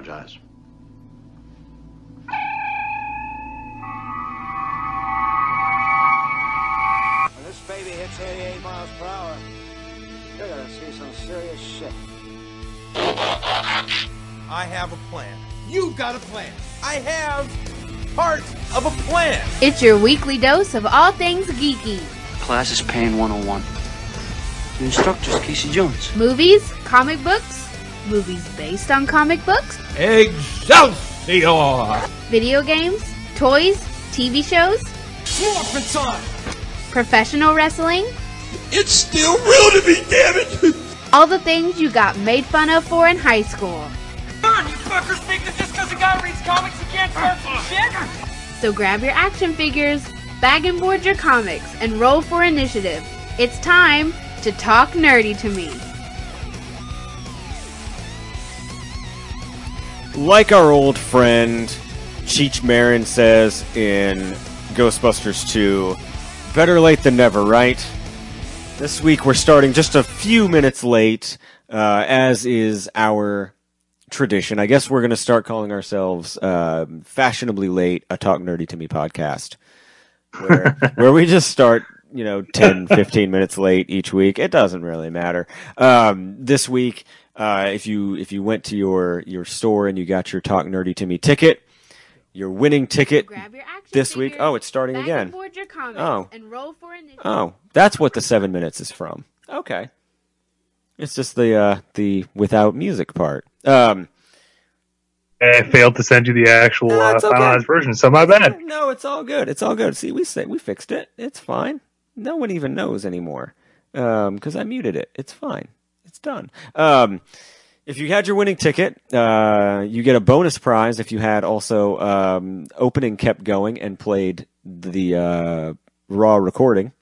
apologize. When this baby hits 88 miles per hour, you're gonna see some serious shit. I have a plan. You've got a plan. I have part of a plan. It's your weekly dose of all things geeky Class is Pain 101. The instructor's Casey Jones. movies, comic books, movies based on comic books, Excelsior! video games, toys, TV shows, Morphin time! professional wrestling, It's still real to me, damn it! all the things you got made fun of for in high school. Darn, you fuckers think that just because a guy reads comics he can't start some shit? So grab your action figures, bag and board your comics, and roll for initiative. It's time to talk nerdy to me. Like our old friend Cheech Marin says in Ghostbusters 2, better late than never, right? This week we're starting just a few minutes late, uh, as is our tradition. I guess we're going to start calling ourselves uh, fashionably late, a Talk Nerdy to Me podcast, where where we just start, you know, 10, 15 minutes late each week. It doesn't really matter. Um, this week, uh, if you if you went to your your store and you got your Talk Nerdy to Me ticket, your winning ticket your this week. Oh, it's starting bag again. and your comics, Oh. and roll for initiative. Oh, that's what the seven minutes is from. Okay, it's just the uh, the without music part. Um, I failed to send you the actual No, uh, it's okay. finalized version, so my bad. no, it's all good. It's all good. See, we say we fixed it. It's fine. No one even knows anymore because I muted it. It's fine. Done. Um, if you had your winning ticket, uh, you get a bonus prize. If you had also um, opening kept going and played the uh, raw recording,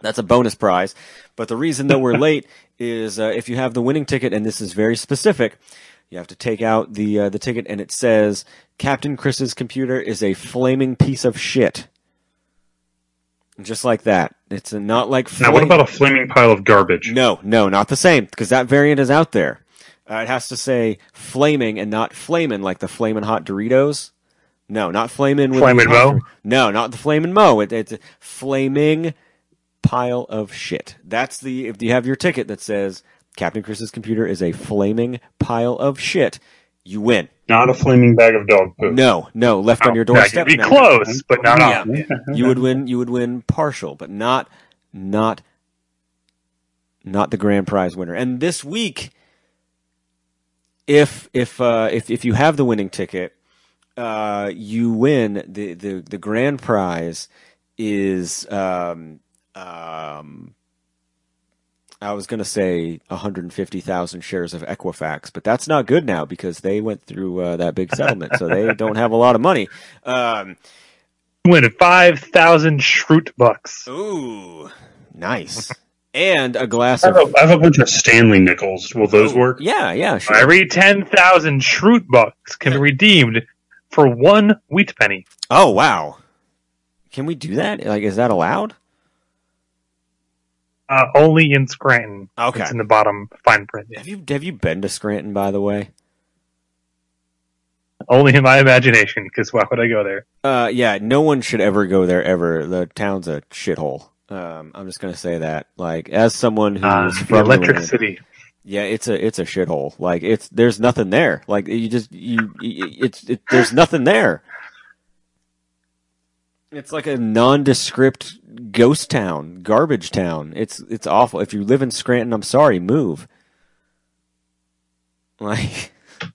that's a bonus prize. But the reason that we're late is uh, if you have the winning ticket, and this is very specific, you have to take out the uh, the ticket, and it says Captain Chris's computer is a flaming piece of shit. Just like that. It's a, not like. Now, what about a flaming pile of garbage? no, no, not the same, because that variant is out there. Uh, it has to say flaming and not flamin' like the flamin' hot Doritos. No, not flamin' with Flamin' Mo? No, not the flamin' Mo. It, it's a flaming pile of shit. That's the if you have your ticket that says Captain Chris's computer is a flaming pile of shit, you win. Not a flaming bag of dog poop. No, no, left on your Oh, doorstep. you'd be no. close, but not Yeah. you would win. You would win partial, but not not not the grand prize winner. And this week, if if uh, if if you have the winning ticket, uh, you win the the the grand prize is um um. I was going to say 150,000 shares of Equifax, but that's not good now because they went through uh, that big settlement, so they don't have a lot of money. Um, Win 5,000 Schrute bucks. Ooh, nice. And a glass I of have, a, I have a bunch of Stanley nickels. Will those work? yeah, yeah, sure. Every 10,000 Schrute bucks can be redeemed for one wheat penny. Oh wow, can we do that? Like, is that allowed? Uh, only in Scranton. Okay. It's in the bottom fine print. Have you have you been to Scranton, by the way? Only in my imagination, because why would I go there? Uh, yeah, no one should ever go there ever. The town's a shithole. Um, I'm just gonna say that. Like, as someone who's Uh, from Electric City. yeah, it's a it's a shithole. Like, it's there's nothing there. Like, you just you it's it, there's nothing there. It's like a nondescript ghost town, garbage town. It's it's awful. If you live in Scranton, I'm sorry, move. Like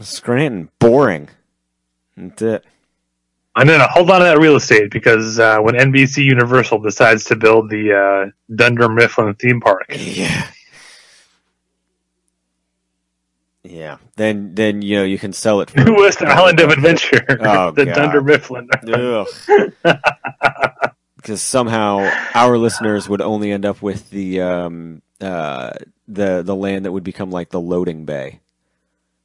Scranton, boring. That's it. And then uh, hold on to that real estate because uh, when NBC Universal decides to build the uh, Dunder Mifflin theme park, Yeah. Yeah. Then then you know you can sell it for West Island of Adventure, Oh, the God. Dunder Mifflin. because somehow our listeners would only end up with the um uh the the land that would become like the loading bay.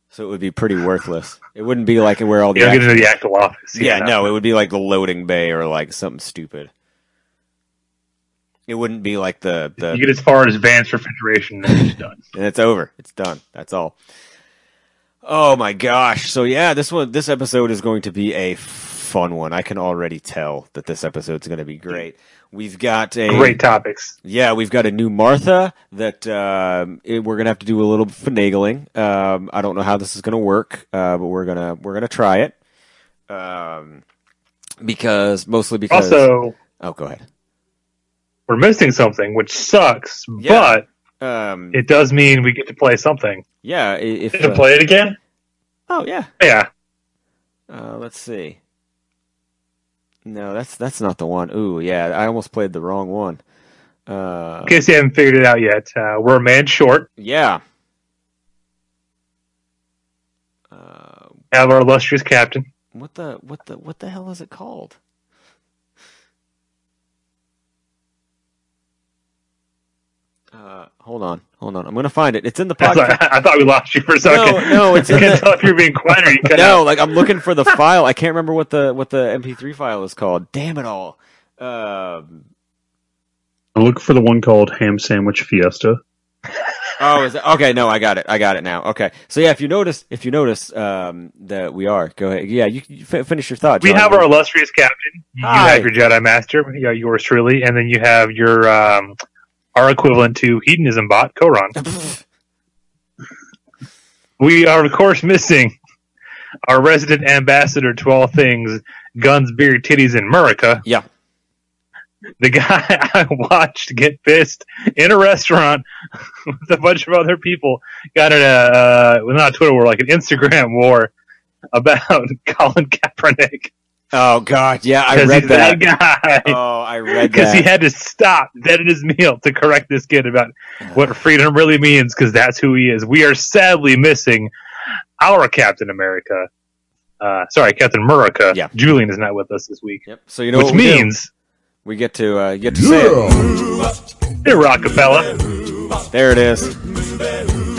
So it would be pretty worthless. It wouldn't be like where all the You don't get action- into the actual office. yeah, no, it would be like the loading bay or like something stupid. It wouldn't be like the the You get as far as advanced refrigeration, and it's done. and it's over. It's done. That's all. Oh my gosh! So yeah, this one, this episode is going to be a fun one. I can already tell that this episode's going to be great. We've got a Great topics. Yeah, we've got a new Martha that um, it- we're gonna have to do a little finagling. Um, I don't know how this is gonna work, uh, but we're gonna we're gonna try it. Um, because mostly because Also, oh, go ahead. we're missing something, which sucks, Yeah. but Um, it does mean we get to play something. yeah, if you uh, play it again? oh yeah, Yeah. uh, let's see. No, that's that's not the one. Ooh, yeah, I almost played the wrong one. Uh, In case you haven't figured it out yet, uh, we're a man short. yeah. Uh, Have our illustrious captain. what the what the what the hell is it called? Uh, hold on, hold on. I'm gonna find it. It's in the podcast. I thought we lost you for a second. No, no, it's I can't the- tell if you're being quiet or you cut no, out. like I'm looking for the file. I can't remember what the what the MP3 file is called. Damn it all. Um, I'm looking for the one called Ham Sandwich Fiesta. oh, is it? Okay, no, I got it. I got it now. Okay, so yeah, if you notice, if you notice um, that we are, go ahead. Yeah, you, you fi- finish your thought. We have our illustrious captain. You Hi. have your Jedi Master, you yours truly, and then you have your um, our equivalent to hedonism bot, Koron. we are, of course, missing our resident ambassador to all things guns, beer, titties, and Murica. Yeah. The guy I watched get pissed in a restaurant with a bunch of other people got in a, uh, well, not a Twitter war, like an Instagram war about Colin Kaepernick. Oh God, yeah, I read that. that guy. Oh, I read that Because he had to stop dead in his meal to correct this kid about what freedom really means, because that's who he is. We are sadly missing our Captain America. Uh, sorry, Captain America. Yeah. Julian is not with us this week, Yep. So you know which what we means we get to uh, get to say it. hey, Rockapella. There it is.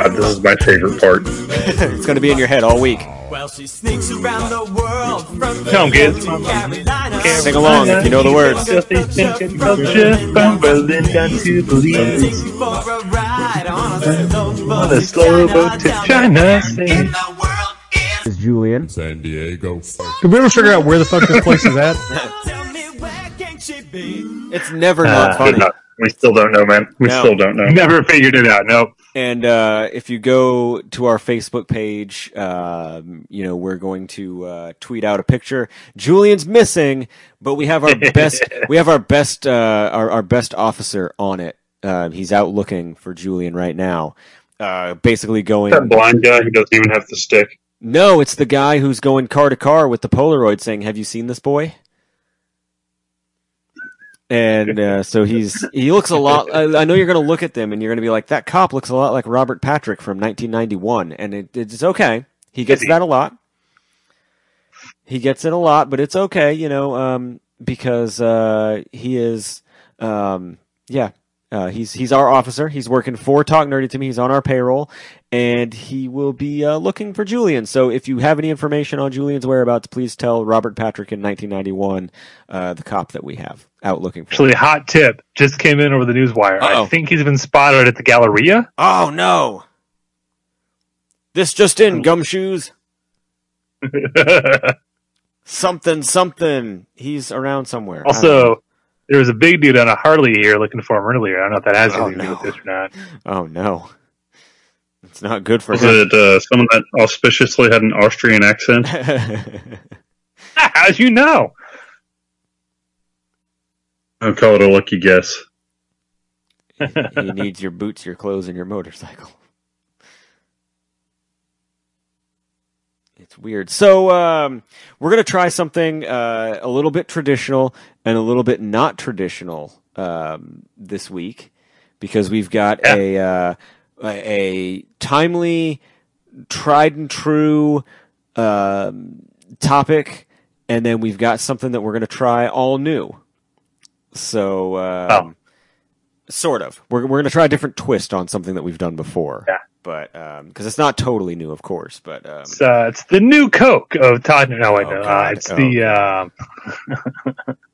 Uh, this is my favorite part. it's going to be in your head all week. Well, she sneaks around the world from Come, kids. Carolina. Sing along if you know the words. Take you for a ride on a slow boat On a slow boat to China. Sing. Is Julian? San Diego. Did we ever figure out where the fuck this place is at? Tell me where can she be? It's never not Uh, funny. Good enough. We still don't know, man. We No. still don't know. Never figured it out. Nope. And uh, if you go to our Facebook page, um, you know we're going to uh, tweet out a picture. Julian's missing, but we have our best. we have our best. Uh, our, our best officer on it. Uh, he's out looking for Julian right now. Uh, basically going. That blind guy who doesn't even have the stick. No, it's the guy who's going car to car with the Polaroid, saying, "Have you seen this boy?" And uh, so he's he looks a lot. I, I know you're going to look at them and you're going to be like, "That cop looks a lot like Robert Patrick from 1991," and it, it's okay. He gets that a lot. He gets it a lot, but it's okay, you know, um, because uh, he is, um, yeah, uh, he's he's our officer. He's working for Talk Nerdy to me. He's on our payroll, and he will be uh, looking for Julian. So if you have any information on Julian's whereabouts, please tell Robert Patrick in 1991, uh, the cop that we have out looking for. Actually, hot tip just came in over the news wire. Uh-oh. I think he's been spotted at the Galleria. Oh no! This just in, gumshoes. Something, something. He's around somewhere. I don't know. Also, there was a big dude on a Harley here looking for him earlier. I don't know if that has Oh, anything to do with this or not. oh no, it's not good for Was him. it uh, someone that auspiciously had an Austrian accent? How'd you know? I'll call it a lucky guess. he needs your boots, your clothes, and your motorcycle. It's weird. So um, we're gonna try something uh, a little bit traditional and a little bit not traditional um, this week because we've got a, uh, a timely, tried and true um, topic, and then we've got something that we're gonna try all new. So. Um, Oh. Sort of. We're we're gonna try a different twist on something that we've done before. Yeah. But because it's not totally new, of course. But um, It's, uh, it's the new Coke of Todd. No, wait, Oh. Uh, it's Oh, the. Um,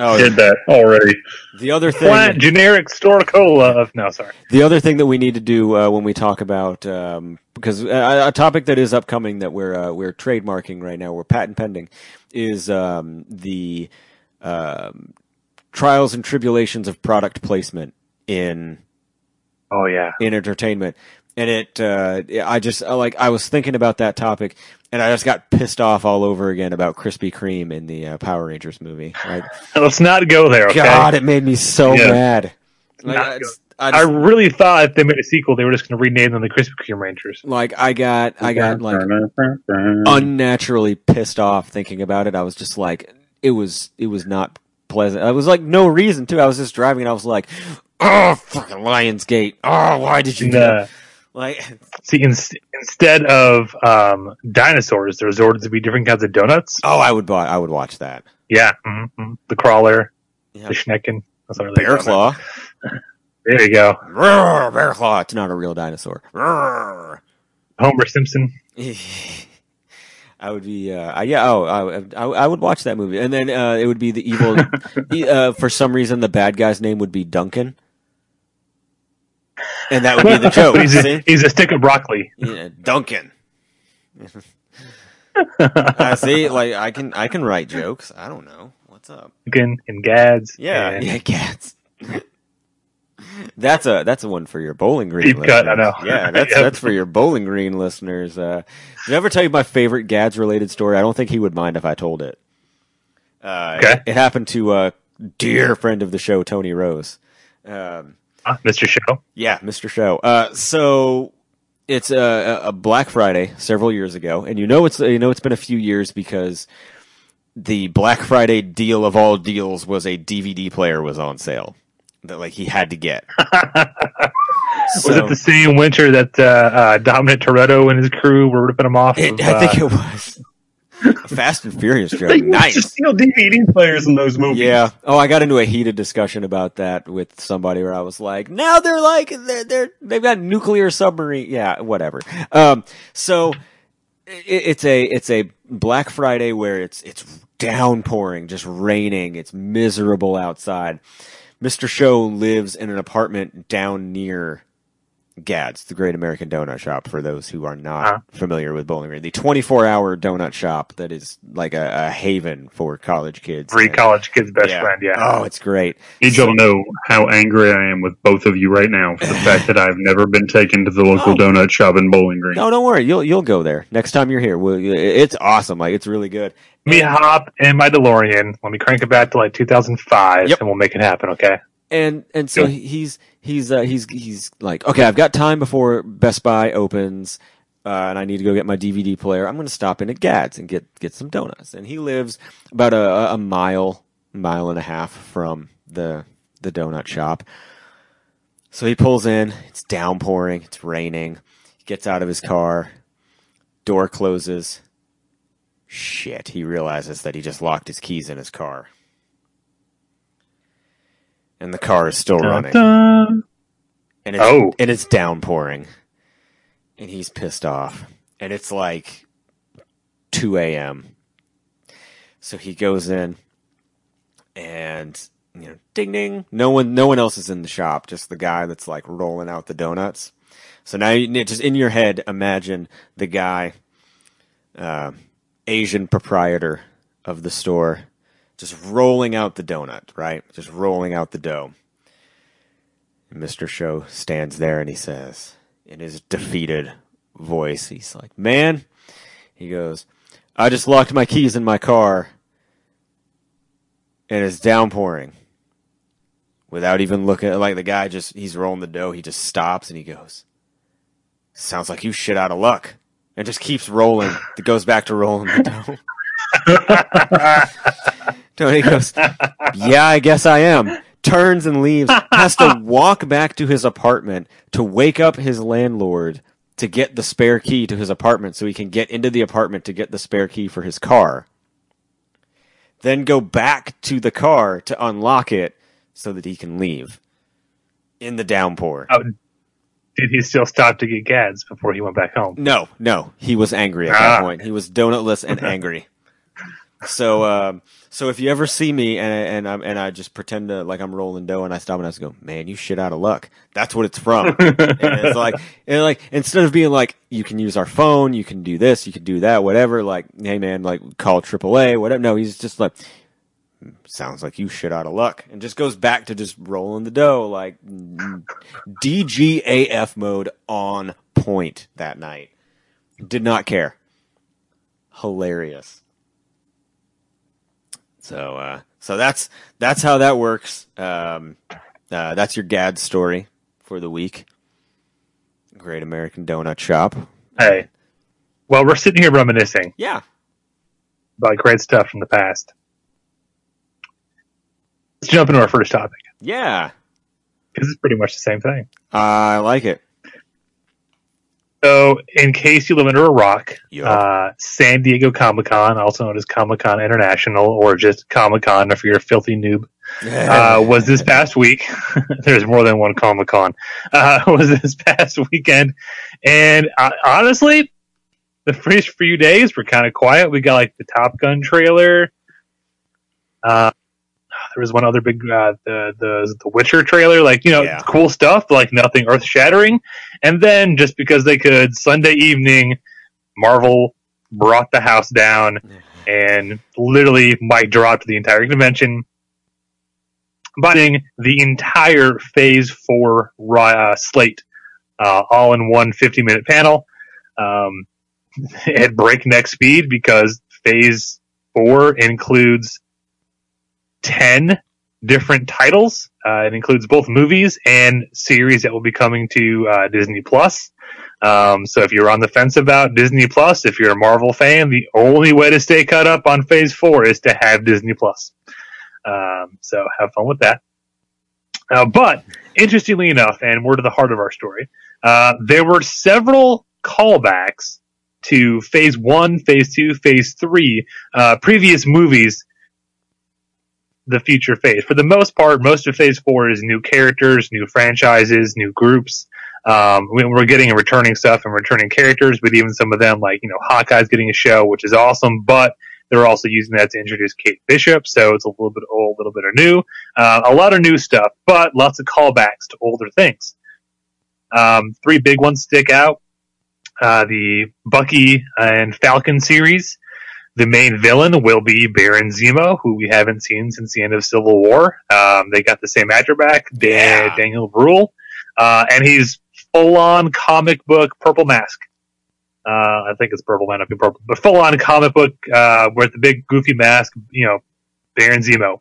Oh, Did that already. the other thing. Flat generic store cola. Of, no, sorry. The other thing that we need to do uh, when we talk about um, because a, a topic that is upcoming that we're uh, we're trademarking right now, we're patent pending, is um, the um, trials and tribulations of product placement in Oh yeah. in entertainment. And it, uh, I just uh, like I was thinking about that topic, and I just got pissed off all over again about Krispy Kreme in the uh, Power Rangers movie. Like, Let's not go there. Okay. God, it made me so Yeah. mad. Like, I, just- I I really thought if they made a sequel, they were just going to rename them the Krispy Kreme Rangers. like I got I got like unnaturally pissed off thinking about it. I was just like, it was it was not pleasant. I was like no reason to. I was just driving and I was like, oh fucking Lionsgate. Oh, why did you do Nah. Like, See, in, instead of um, dinosaurs, there's ordered to be different kinds of donuts. oh, I would buy. I would watch that. Yeah, hmm the crawler, Yeah. the schnecken. That's not really Bear claw. There you go. Roar, bear claw. It's not a real dinosaur. Roar. Homer Simpson. I would be, uh, I- yeah. Oh, I, I, I would watch that movie, and then uh, it would be the evil. uh, for some reason, the bad guy's name would be Duncan, and that would be the joke. He's, a, he's a stick of broccoli. Yeah, Duncan. uh, see, like I can, I can write jokes. I don't know what's up. Chicken and Gads. Yeah, and- yeah, cats. That's a that's a one for your Bowling Green. Deep cut, I listeners. know. Yeah, that's Yep. that's for your Bowling Green listeners. Uh, did I ever tell you my favorite Gads related story? I don't think he would mind if I told it. Uh, Okay. it, it happened to a dear friend of the show, Tony Rose. Um, Mr. Show. yeah, Mr. Show. Uh, so it's a, a Black Friday several years ago, and you know it's you know it's been a few years because the Black Friday deal of all deals was a DVD player was on sale that like he had to get. Was it the same winter that uh, uh, Dominic Toretto and his crew were ripping him off? It, of, I think uh, it was Fast and Furious joke. They used to steal DVD players in those movies. Yeah. Oh, I got into a heated discussion about that with somebody where I was like, now they're like, they're, they're they've got nuclear submarine. Yeah, whatever. Um, so it, it's a, it's a Black Friday where it's, it's downpouring, just raining. It's miserable outside. Mr. Show lives in an apartment down near Gads, the Great American Donut Shop, for those who are not Uh-huh. familiar with Bowling Green. The 24 hour donut shop that is like a, a haven for college kids. Free And- college kid's best yeah. friend. Yeah. Oh, it's great. Need y'all to know how angry I am with both of you right now for the fact that I've never been taken to the local Oh. donut shop in Bowling Green. No, don't worry. You'll you'll go there next time you're here. We'll, it's awesome. Like it's really good. me hop in my DeLorean. Let me crank it back to like 2005, Yep. and we'll make it happen. Okay. And and so he's he's uh, he's he's like, okay, I've got time before Best Buy opens, uh, and I need to go get my DVD player. I'm going to stop in at Gads and get get some donuts. And he lives about a, a mile mile and a half from the the donut shop. So he pulls in. It's downpouring. It's raining. He gets out of his car. Door closes. Shit! He realizes that he just locked his keys in his car. And the car is still running Dun. and it's, Oh. and it's downpouring, and he's pissed off, and it's like two a.m. So he goes in, and you know, ding ding. No one, no one else is in the shop. Just the guy that's like rolling out the donuts. So now, you just in your head, imagine the guy, uh, Asian proprietor of the store, just rolling out the donut, right? Just rolling out the dough. And Mr. Show stands there and he says, in his defeated voice, he's like, Man, he goes, I just locked my keys in my car and it's downpouring. Without even looking, like the guy just, he's rolling the dough, he just stops and he goes, Sounds like you shit out of luck. And just keeps rolling. It goes back to rolling the dough. Tony goes, Yeah, I guess I am. Turns and leaves. Has to walk back to his apartment to wake up his landlord to get the spare key to his apartment so he can get into the apartment to get the spare key for his car. Then go back to the car to unlock it so that he can leave in the downpour. Oh, did he still stop to get Gads before he went back home? No, no, he was angry at that Ah. point. He was donutless and angry. So, um, so if you ever see me and and I'm and I just pretend to like I'm rolling dough and I stop and I just go, man, you shit out of luck. That's what it's from. and it's like, and like instead of being like, you can use our phone, you can do this, you can do that, whatever. Like, hey man, like call AAA, whatever. No, he's just like, sounds like you shit out of luck, and just goes back to just rolling the dough, like DGAF mode on point that night. Did not care. Hilarious. So, uh, so that's that's how that works. Um, uh, that's your GAD story for the week. Great American Donut Shop. Hey, well, we're sitting here reminiscing Yeah. about great stuff from the past. Let's jump into our first topic Yeah. because it's pretty much the same thing. I like it. So, in case you live under a rock, Yup. uh, San Diego Comic Con, also known as Comic Con International or just Comic Con if you're a filthy noob, uh, was this past week. There's more than one Comic Con. Uh, was this past weekend, and uh, honestly, the first few days were kind of quiet. We got like the Top Gun trailer. Uh, there was one other big uh, the the the Witcher trailer, like you know, Yeah. cool stuff, like nothing earth shattering. And then just because they could, Sunday evening, Marvel brought the house down and literally mic dropped the entire convention, buying the entire Phase Four uh, slate, uh, all in one 50 minute panel. Um, at breakneck speed because Phase Four includes 10 different titles. Uh, it includes both movies and series that will be coming to uh, Disney Plus. Um, so if you're on the fence about Disney Plus, if you're a Marvel fan, the only way to stay caught up on Phase Four is to have Disney Plus. Um, so have fun with that. Uh, but interestingly enough, and we're to the heart of our story, uh, there were several callbacks to Phase One, Phase Two, Phase Three, uh, previous movies the future phase. For the most part, most of phase four is new characters, new franchises, new groups. Um, we, we're getting and returning stuff and returning characters, but even some of them, like, you know, Hawkeye's getting a show, which is awesome, but they're also using that to introduce Kate Bishop, so it's a little bit old, a little bit of new. Uh, a lot of new stuff, but lots of callbacks to older things. Um, three big ones stick out. Uh, the Bucky and Falcon series. The main villain will be Baron Zemo, who we haven't seen since the end of Civil War. Um, they got the same actor back, Dan- Yeah. Daniel Bruhl, uh, and he's full on comic book purple mask. Uh, I think it's purple, might not be purple, but full on comic book uh, with the big goofy mask. You know, Baron Zemo.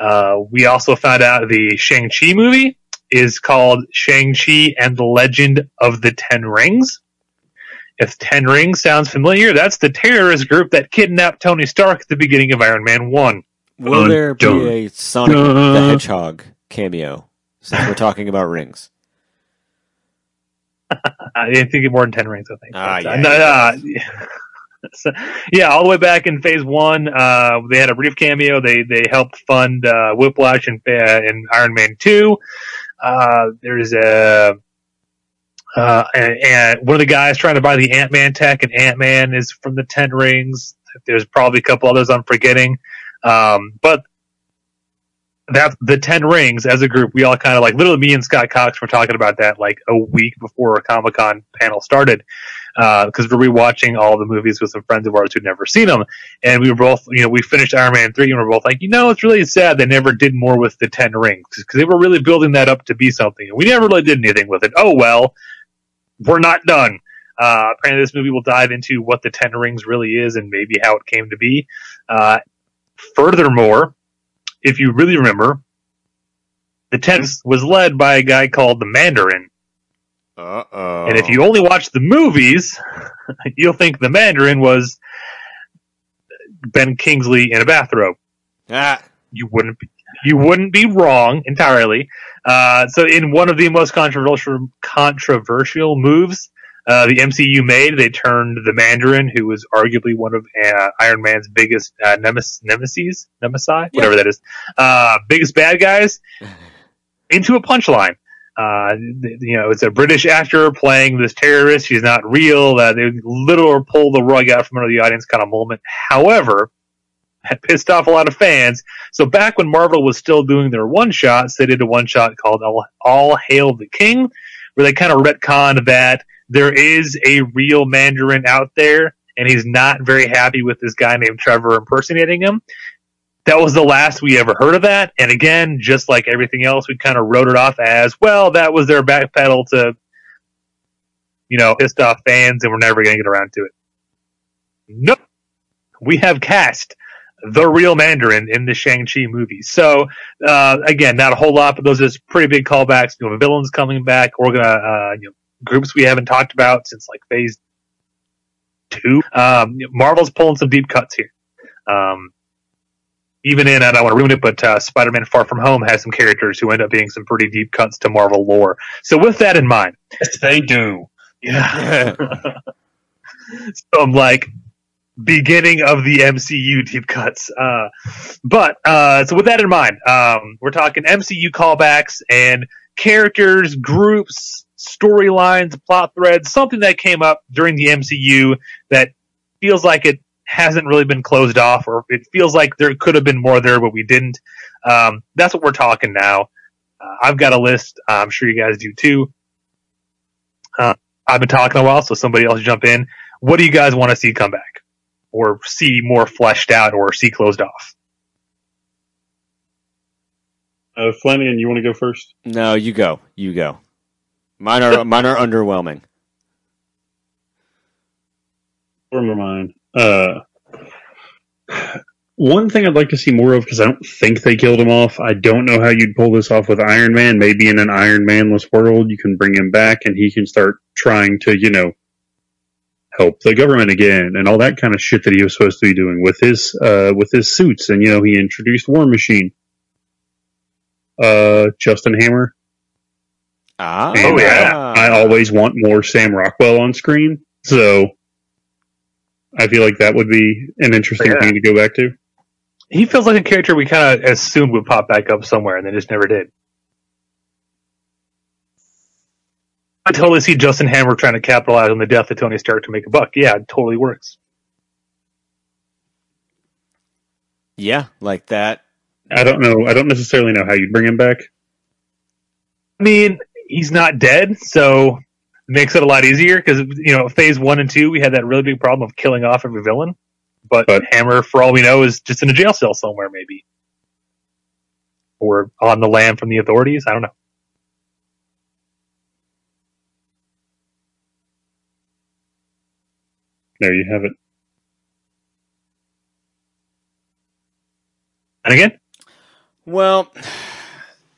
Uh, we also found out the Shang Chi movie is called Shang Chi and the Legend of the Ten Rings. If Ten Rings sounds familiar, that's the terrorist group that kidnapped Tony Stark at the beginning of Iron Man 1. Will Dun, there be dun, a Sonic the. Hedgehog cameo? Since we're talking about rings. I didn't think it more than 10 rings, I think. Ah, But, uh, yeah, no, yeah. uh, so, yeah, all the way back in phase one, uh, they had a brief cameo. They, they helped fund, uh, Whiplash and, uh, in Iron Man 2. Uh, there's a, uh, and, and one of the guys trying to buy the Ant-Man tech and Ant-Man is from the Ten Rings. There's probably a couple others I'm forgetting. Um, but that the Ten Rings as a group, we all kind of like literally me and Scott Cox were talking about that like a week before a Comic Con panel started because we're rewatching all the movies with some friends of ours who'd never seen them, and we were both you know we finished Iron Man three and we're both like you know it's really sad they never did more with the Ten Rings because they were really building that up to be something and we never really did anything with it. Oh well, we're not done. Uh, apparently, this movie will dive into what the Ten Rings really is and maybe how it came to be. Uh, furthermore, if you really remember, the Ten was led by a guy called the Mandarin. Uh oh. And if you only watch the movies, you'll think the Mandarin was Ben Kingsley in a bathrobe. ah, You wouldn't be, you wouldn't be wrong entirely. Uh, so in one of the most controversial controversial moves uh, the MCU made, they turned the Mandarin, who was arguably one of uh, Iron Man's biggest uh, nemes- nemesis, nemesi, whatever that is, uh, biggest bad guys, into a punchline. Uh, you know, it's a British actor playing this terrorist. She's not real. Uh, they literally pull the rug out from under the audience kind of moment. However, had pissed off a lot of fans. So back when Marvel was still doing their one shots, they did a one shot called All, All Hail the King, where they kind of retconned that there is a real Mandarin out there, and he's not very happy with this guy named Trevor impersonating him. That was the last we ever heard of that. And again, just like everything else, we kind of wrote it off as, well, that was their backpedal to, you know, pissed off fans, and we're never going to get around to it. Nope. We have cast the real Mandarin in the Shang-Chi movie. So, uh, again, not a whole lot, but those are pretty big callbacks. You know, villains coming back. We're gonna, uh, you know, groups we haven't talked about since like phase two. Um, Marvel's pulling some deep cuts here. Um, even in, I don't want to ruin it, but uh, Spider-Man Far From Home has some characters who end up being some pretty deep cuts to Marvel lore. So with that in mind, Yes, they do. yeah. so I'm like, beginning of the MCU deep cuts. Uh, but uh, so with that in mind, um, we're talking MCU callbacks and characters, groups, storylines, plot threads, something that came up during the MCU that feels like it hasn't really been closed off, or it feels like there could have been more there, but we didn't. Um, that's what we're talking now. Uh, I've got a list. I'm sure you guys do too. Uh, I've been talking a while, so somebody else jump in. What do you guys want to see come back, or see more fleshed out, or see closed off? Uh, Flanagan, you want to go first? No, you go. You go. Mine are mine are underwhelming. Never mind. Uh, one thing I'd like to see more of because I don't think they killed him off. I don't know how you'd pull this off with Iron Man. Maybe in an Iron Manless world, you can bring him back and he can start trying to, you know, help the government again and all that kind of shit that he was supposed to be doing with his uh, with his suits. And you know, he introduced War Machine. Uh, Justin Hammer. Ah, And I always want more Sam Rockwell on screen, so I feel like that would be an interesting Yeah. thing to go back to. He feels like a character we kind of assumed would pop back up somewhere, and they just never did. I totally see Justin Hammer trying to capitalize on the death of Tony Stark to make a buck. Yeah, it totally works. Yeah, like that. I don't know. I don't necessarily know how you'd bring him back. I mean, he's not dead, so it makes it a lot easier because you know, phase one and two, we had that really big problem of killing off every villain. But, But- Hammer, for all we know, is just in a jail cell somewhere, maybe, or on the lam from the authorities. I don't know. There you have it. And again, Well,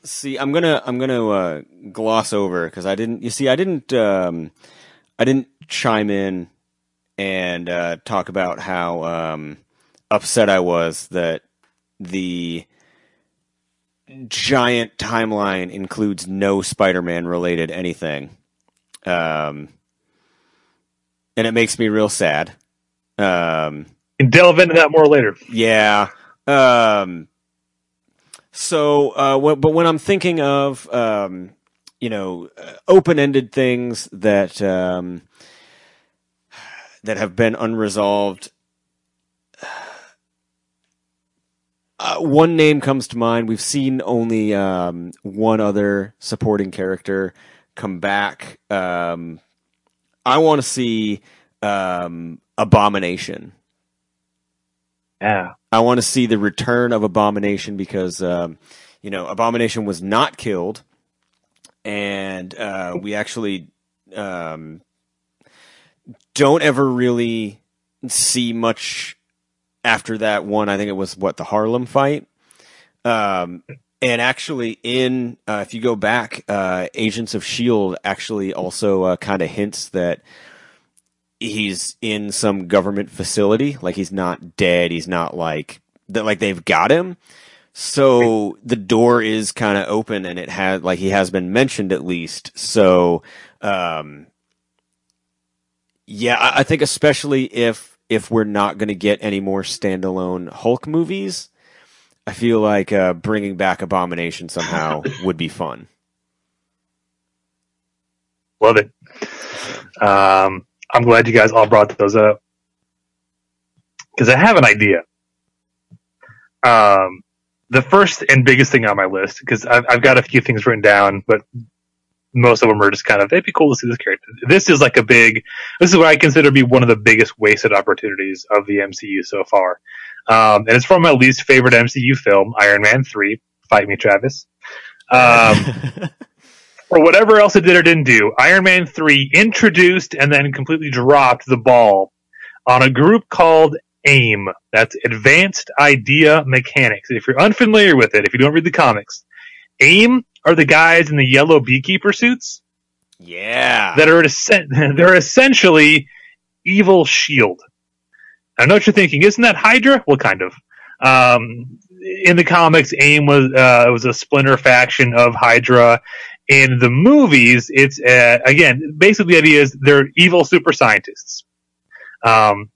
see, I'm gonna I'm gonna uh, gloss over because I didn't. You see, I didn't um, I didn't chime in and uh, talk about how um, upset I was that the giant timeline includes no Spider-Man related anything, um, and it makes me real sad. Um, and delve into that more later. yeah. Um, so, uh, but when I'm thinking of, um, you know, uh, open-ended things that um, that have been unresolved, uh, one name comes to mind. We've seen only um, one other supporting character come back. Um, I want to see um, Abomination. Yeah. I want to see the return of Abomination because, um, you know, Abomination was not killed, and uh, we actually um, don't ever really see much after that one. I think it was what the Harlem fight. Um, and actually, in uh, if you go back, uh, Agents of Shield actually also uh, kind of hints that he's in some government facility. Like he's not dead. He's not like that. Like they've got him. So the door is kind of open, and it had like he has been mentioned at least. So, um, yeah, I, I think especially if if we're not going to get any more standalone Hulk movies, I feel like uh, bringing back Abomination somehow would be fun. Love it. Um, I'm glad you guys all brought those up because I have an idea. Um, the first and biggest thing on my list because I've, I've got a few things written down, but most of them are just kind of it'd be cool to see this character. This is like a big. This is what I consider to be one of the biggest wasted opportunities of the MCU so far, um, and it's from my least favorite MCU film, Iron Man three. Fight me, Travis. Um, or whatever else it did or didn't do, Iron Man 3 introduced and then completely dropped the ball on a group called AIM. That's Advanced Idea Mechanics. If you're unfamiliar with it, if you don't read the comics, AIM are the guys in the yellow beekeeper suits Yeah. that are they're essentially evil shield. I know what you're thinking. Isn't that Hydra? Well, kind of. Um, in the comics, AIM was uh, was a splinter faction of Hydra. In the movies, it's uh, again basically the idea is they're evil super scientists. Um,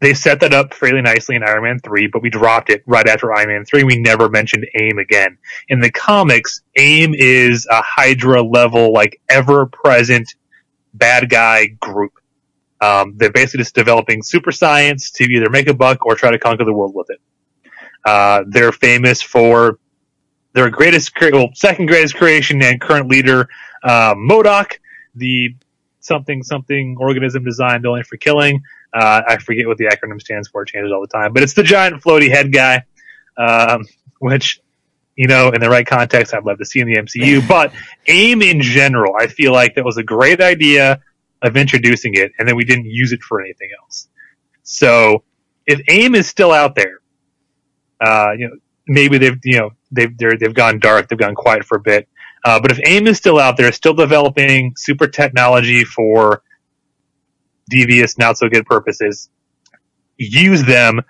they set that up fairly nicely in Iron Man 3, but we dropped it right after Iron Man 3. We never mentioned AIM again. In the comics, AIM is a Hydra level, like ever present bad guy group. Um, they're basically just developing super science to either make a buck or try to conquer the world with it. Uh, they're famous for their greatest, cre- well, second greatest creation and current leader, uh, MODOK, the something something organism designed only for killing. Uh, I forget what the acronym stands for; it changes all the time. But it's the giant floaty head guy, um, which you know, in the right context, I'd love to see in the MCU. but AIM in general, I feel like that was a great idea of introducing it, and then we didn't use it for anything else. So if AIM is still out there, uh, you know, maybe they've you know they've they're, they've gone dark, they've gone quiet for a bit. Uh, but if AIM is still out there, still developing super technology for devious, not so good purposes, use them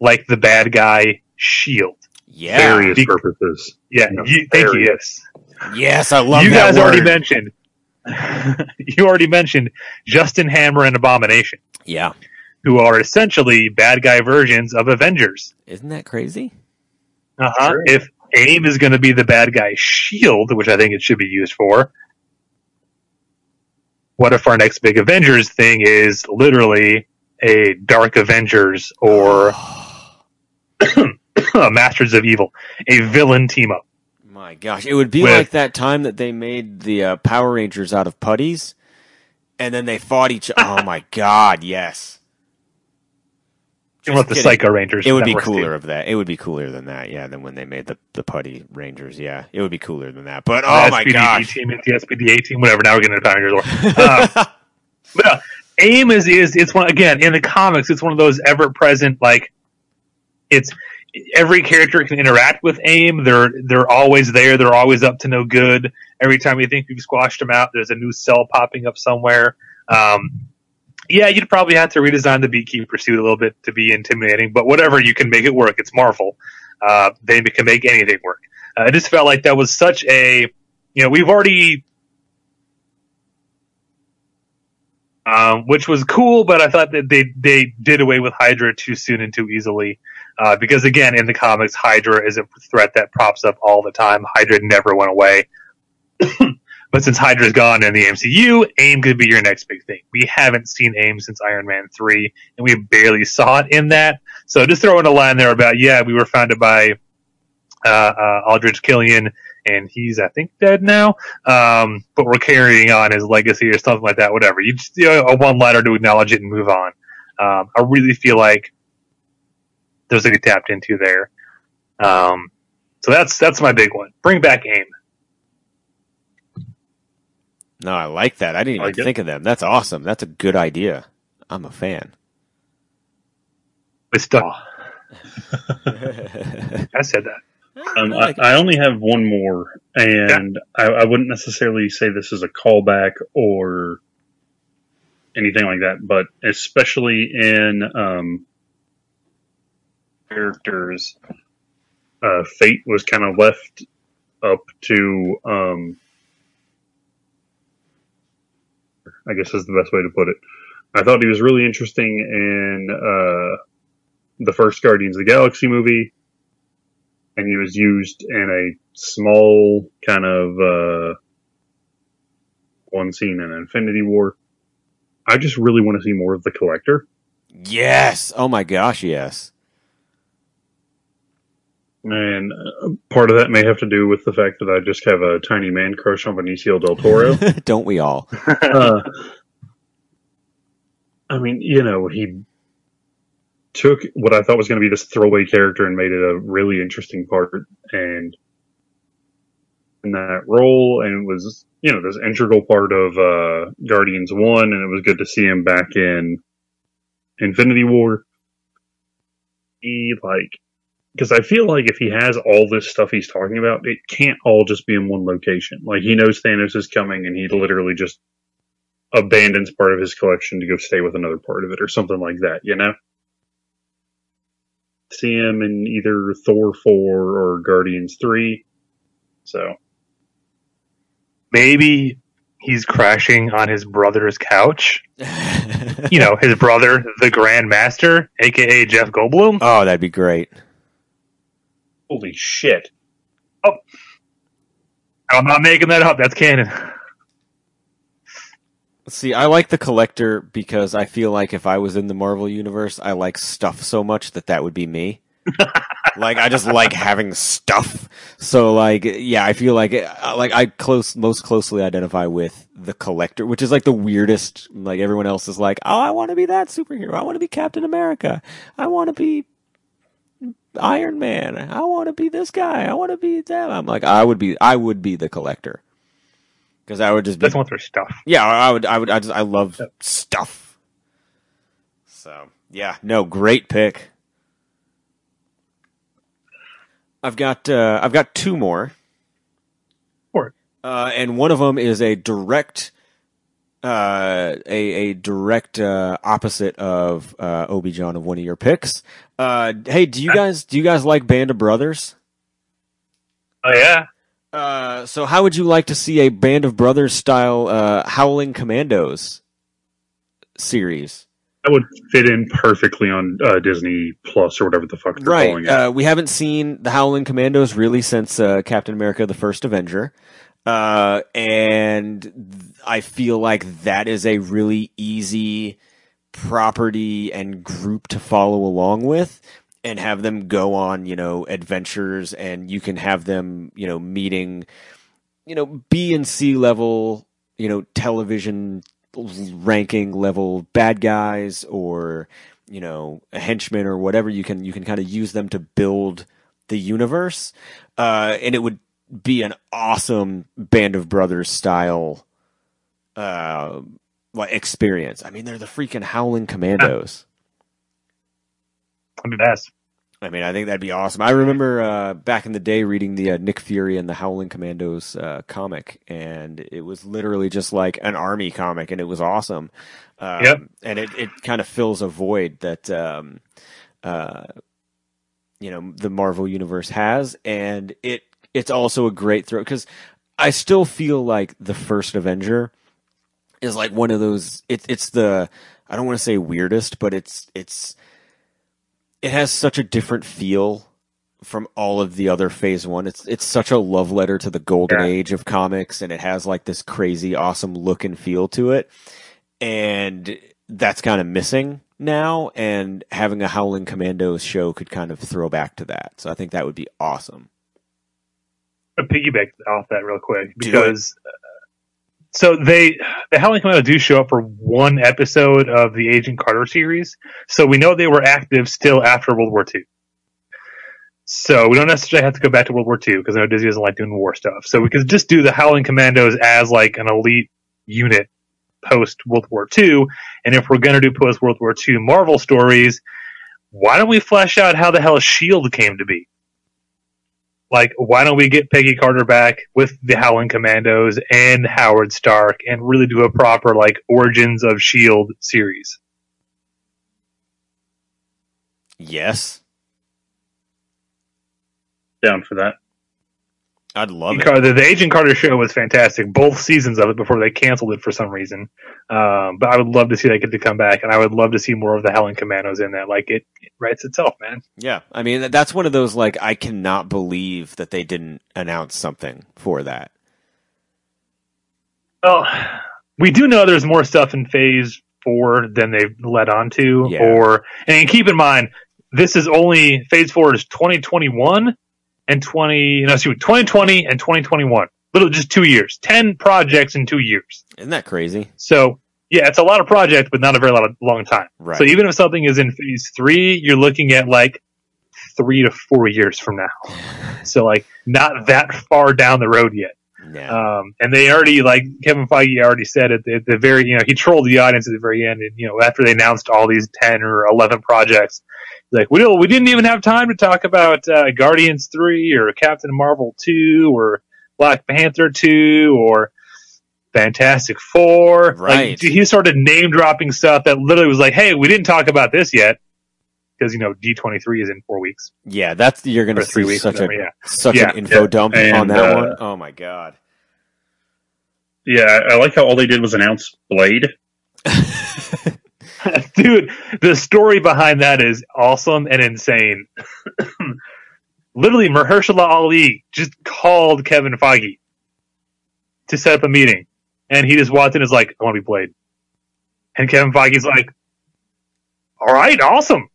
like the bad guy Shield. Yeah. Various Be- purposes. Yeah, Yeah, you, thank you. Yes, Yes, I love you that guys already mentioned. you already mentioned Justin Hammer and Abomination, Yeah. who are essentially bad guy versions of Avengers. Isn't that crazy? Uh huh. Sure. If AIM is going to be the bad guy Shield, which I think it should be used for, what if our next big Avengers thing is literally a Dark Avengers or a Masters of Evil, a villain team up? My gosh, it would be With- like that time that they made the uh, Power Rangers out of putties, and then they fought each. Oh my god, yes. You want the. Psycho Rangers? It would be works, too. cooler of that. It would be cooler than that. Yeah, than when they made the the putty Rangers. Yeah, it would be cooler than that. But The oh my SPD gosh, team, the SPDA team, whatever. Now we're getting into Power Rangers. Um, but uh, AIM is is it's one again in the comics. It's one of those ever present like it's every character can interact with AIM. They're they're always there. They're always up to no good. Every time you think you've squashed them out, there's a new cell popping up somewhere. Um, yeah, you'd probably have to redesign the beekeeper suit a little bit to be intimidating, but whatever, you can make it work. It's Marvel. Uh, they can make anything work. Uh, I just felt like that was such a, you know, we've already, um, which was cool, but I thought that they, they did away with Hydra too soon and too easily. Uh, because again, in the comics, Hydra is a threat that props up all the time. Hydra never went away. but since Hydra's gone in the MCU, AIM could be your next big thing. We haven't seen AIM since Iron Man 3, and we barely saw it in that. So just throwing a line there about, yeah, we were founded by uh, uh, Aldrich Killian, and he's, I think, dead now. Um, but we're carrying on his legacy or something like that, whatever. You just, you know, a one liner to acknowledge it and move on. Um, I really feel like there's a get tapped into there. Um, so that's, that's my big one. Bring back AIM. no, I like that. I didn't even Like it. think of them. That's awesome. That's a good idea. I'm a fan. It's stuck. I said that. Um, I I, like it. I only have one more, and I, I wouldn't necessarily say this is a callback or anything like that, but especially in um, characters, uh, fate was kind of left up to, um, I guess is the best way to put it. I thought he was really interesting in uh, the first Guardians of the Galaxy movie and he was used in a small kind of uh, one scene in Infinity War. I just really want to see more of the Collector. yes. Oh my gosh, yes. Man, uh, part of that may have to do with the fact that I just have a tiny man crush on Benicio del Toro. Don't we all? uh, I mean, you know, he took what I thought was going to be this throwaway character and made it a really interesting part, and in that role, and it was you know this integral part of uh, Guardians One, and it was good to see him back in Infinity War. He like because I feel like if he has all this stuff he's talking about, it can't all just be in one location. Like he knows Thanos is coming, and he literally just abandons part of his collection to go stay with another part of it, or something like that. You know. See him in either Thor four or Guardians three. So Maybe he's crashing on his brother's couch. you know, his brother, the Grand Master, aka Jeff Goldblum. Oh, that'd be great. Holy shit! Oh. I'm not making that up. That's canon. See, I like the collector because I feel like if I was in the Marvel universe, I like stuff so much that that would be me. like I just like having stuff. So like yeah, I feel like uh, like I close most closely identify with the collector, which is like the weirdest. Like everyone else is like, "Oh, I want to be that superhero. I want to be Captain America. I want to be Iron Man. I want to be this guy. I want to be that." I'm like, I would be I would be the collector. Cuz I would just be Just want their stuff. yeah, I would. I would. I just. I love stuff. So yeah, no, great pick. I've got. Uh, I've got two more. Sure. Uh, and one of them is a direct. Uh, a a direct uh, opposite of uh, Obi John of one of your picks. Uh, hey, do you guys do you guys like Band of Brothers? Oh yeah. Uh, so how would you like to see a Band of Brothers style uh, Howling Commandos series? That would fit in perfectly on uh, Disney Plus or whatever the fuck they're calling Right. it. Uh, we haven't seen the Howling Commandos really since uh, Captain America: The First Avenger, uh, and I feel like that is a really easy property and group to follow along with. And have them go on, you know, adventures, and you can have them, you know, meeting, you know, B and C level, you know, television ranking level bad guys or you know a henchman or whatever you can you can kind of use them to build the universe uh and it would be an awesome band of brothers style uh like experience i mean they're the freaking howling commandos be best. I mean, I think that'd be awesome. I remember uh, back in the day reading the uh, Nick Fury and the Howling Commandos uh, comic, and it was literally just like an army comic, and it was awesome. Um, Yep. And it, it kind of fills a void that, um, uh, you know, the Marvel universe has, and it it's also a great throw because I still feel like the first Avenger is like one of those. It's it's the I don't want to say weirdest, but it's it's it has such a different feel from all of the other phase one. It's it's such a love letter to the golden Yeah. age of comics and it has like this crazy awesome look and feel to it. And that's kind of missing now and having a Howling Commandos show could kind of throw back to that. So I think that would be awesome. Piggyback off that real quick because uh, so they the Howling Commando do show up for one episode of the Agent Carter series, so we know they were active still after World War II. So we don't necessarily have to go back to World War II because I know Disney doesn't like doing war stuff. So we could just do the Howling Commandos as like an elite unit post World War II, and if we're gonna do post World War II Marvel stories, why don't we flesh out how the hell Shield came to be? Like why don't we get Peggy Carter back with the Howling Commandos and Howard Stark and really do a proper like origins of Shield series? Yes. Down for that. I'd love it. The, the Agent Carter show was fantastic, both seasons of it before they canceled it for some reason. Um, but I would love to see that get to come back, and I would love to see more of the Howling Commandos in that. Like it, it writes itself, man. Yeah. I mean, that's one of those like I cannot believe that they didn't announce something for that. Well, we do know there's more stuff in Phase Four than they've led on to, Yeah. or and keep in mind this is only Phase Four is 2021. And 20, no, me, 2020 and 2021. Little, just two years. 10 projects in two years. Isn't that crazy? So, yeah, it's a lot of projects, but not a very lot of long time. Right. So even if something is in phase three, you're looking at like three to four years from now. So like not that far down the road yet. Yeah. Um, and they already, like Kevin Feige already said at the, at the very, you know, he trolled the audience at the very end. And, you know, after they announced all these 10 or 11 projects, he's like, we, don't, we didn't even have time to talk about uh, Guardians 3 or Captain Marvel 2 or Black Panther 2 or Fantastic Four. Right. Like, he started name dropping stuff that literally was like, hey, we didn't talk about this yet. Because, you know, D23 is in four weeks. yeah, that's you're going to three see weeks, such a yeah. such Yeah, an info yeah. dump And, on that uh, one. Oh my god. Yeah, I, I like how all they did was announce Blade. Dude, the story behind that is awesome and insane. Literally, Mahershala Ali just called Kevin Feige to set up a meeting, and he just walked in and is like, "I want to be Blade," and Kevin Feige's like, "All right, awesome."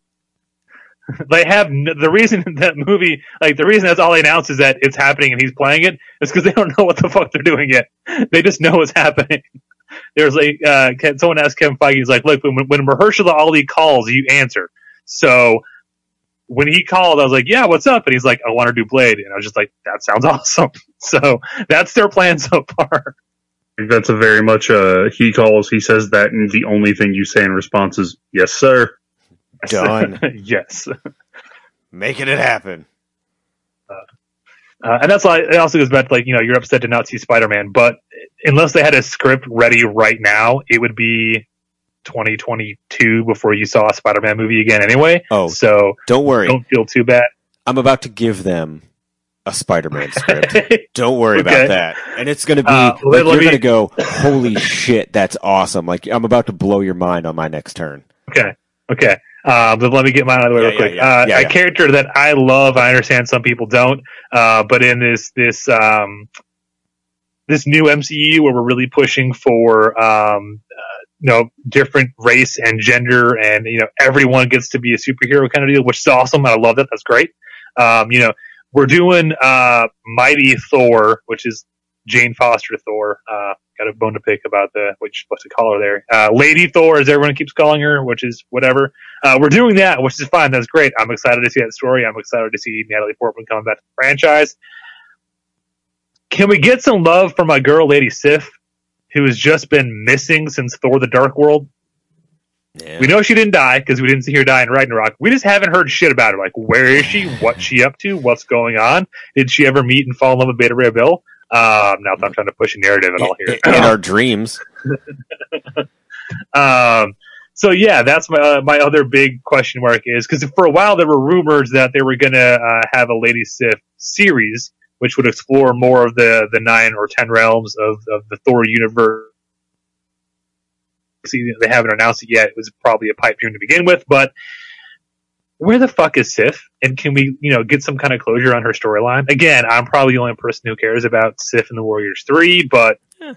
They have the reason that movie, like the reason that's all they announced is that it's happening and he's playing it is because they don't know what the fuck they're doing yet. They just know it's happening. There's like uh, someone asked Kevin Feige, he's like, "Look, when, when Mahershala Ali calls, you answer." So when he called, I was like, "Yeah, what's up?" And he's like, "I want to do Blade," and I was just like, "That sounds awesome." So that's their plan so far. That's a very much uh he calls, he says that, and the only thing you say in response is "Yes, sir." Done. yes. Making it happen. Uh, and that's why it also goes back to like, you know, you're upset to not see Spider-Man, but unless they had a script ready right now, it would be 2022 before you saw a Spider-Man movie again anyway. Oh, So don't worry. don't feel too bad. I'm about to give them a Spider-Man script. Don't worry Okay. about that. And it's going to be Uh, like, you're me- going to go, "Holy shit, that's awesome." Like I'm about to blow your mind on my next turn. Okay. Okay. Uh, but let me get mine out of the way Yeah, real quick. yeah, yeah. uh, Yeah, a character that I love, I understand some people don't, uh, but in this, this, um, this new MCU where we're really pushing for, um, uh, you know, different race and gender and, you know, everyone gets to be a superhero kind of deal, which is awesome. I love that. That's great. Um, you know, we're doing, uh, Mighty Thor, which is Jane Foster Thor. Got a bone to pick about the, which, what's the call there? Uh, Lady Thor, as everyone keeps calling her, which is whatever. Uh, we're doing that, which is fine. That's great. I'm excited to see that story. I'm excited to see Natalie Portman coming back to the franchise. Can we get some love from my girl, Lady Sif, who has just been missing since Thor: The Dark World? Yeah. We know she didn't die because we didn't see her die in Ragnarok. We just haven't heard shit about her. Like, where is she? What's she up to? What's going on? Did she ever meet and fall in love with Beta Ray Bill? Um, not that I'm trying to push a narrative at all here. in our dreams. Um, so yeah, that's my uh, my other big question mark is because for a while there were rumors that they were going to uh, have a Lady Sif series, which would explore more of the the nine or ten realms of of the Thor universe. See, they haven't announced it yet. It was probably a pipe dream to begin with, but where the fuck is Sif? And can we, you know, get some kind of closure on her storyline? Again, I'm probably the only person who cares about Sif and the Warriors Three, but Yeah.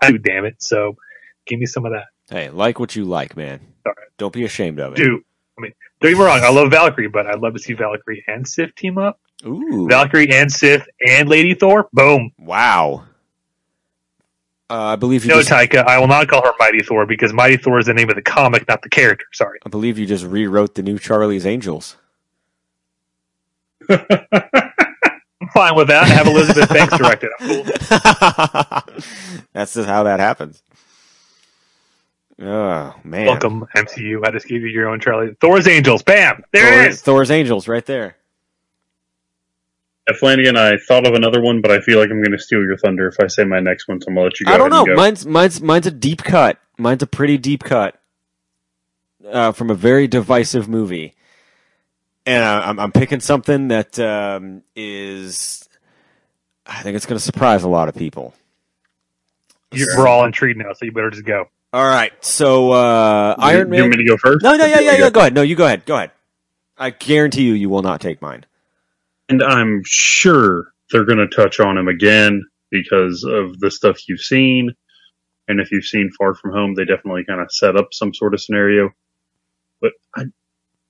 I do, damn it. So give me some of that. Hey, like what you like, man. All Don't be ashamed of it. Dude, I mean, don't get me wrong. I love Valkyrie, but I'd love to see Valkyrie and Sif team up. Ooh. Valkyrie and Sif and Lady Thor. Boom. wow. Uh, I believe you No, just, Taika, I will not call her Mighty Thor because Mighty Thor is the name of the comic, not the character. Sorry. I believe you just rewrote the new Charlie's Angels. I'm fine with that. Have Elizabeth Banks direct it. I'm cool. That's just how that happens. Oh man! Welcome, MCU. I just gave you your own Charlie. Thor's Angels. Bam. There Thor, it is. Thor's Angels, right there. Uh, Flanagan, I thought of another one, but I feel like I'm going to steal your thunder if I say my next one, so I'm going to let you go. I don't know. go. Mine's mine's mine's a deep cut. Mine's a pretty deep cut uh, from a very divisive movie, and I, I'm I'm picking something that um, is. I think it's going to surprise a lot of people. You're, we're all intrigued now, so you better just go. All right, so uh, You- Iron Man. you want Man. me to go first? No, no, yeah, Or yeah, yeah. Go ahead. No, you go ahead. Go ahead. I guarantee you, you will not take mine. And I'm sure they're going to touch on him again because of the stuff you've seen. And if you've seen Far From Home, they definitely kind of set up some sort of scenario. But I,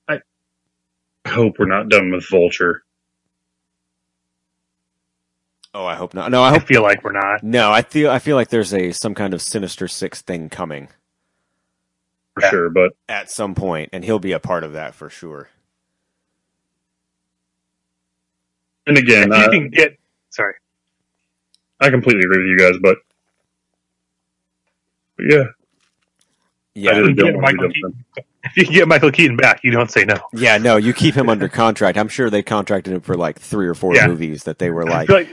I hope we're not done with Vulture. Oh, I hope not. No, I I hope feel like we're not. no. I feel I feel like there's a some kind of Sinister Six thing coming for sure. But at some point, and he'll be a part of that for sure. And again, you uh, can get sorry. I completely agree with you guys, but, but yeah, Yeah, really You don't want to Michael be done. If you can get Michael Keaton back, you don't say no. yeah. No, you keep him under contract. I'm sure they contracted him for like three or four Yeah. movies that they were I like, feel like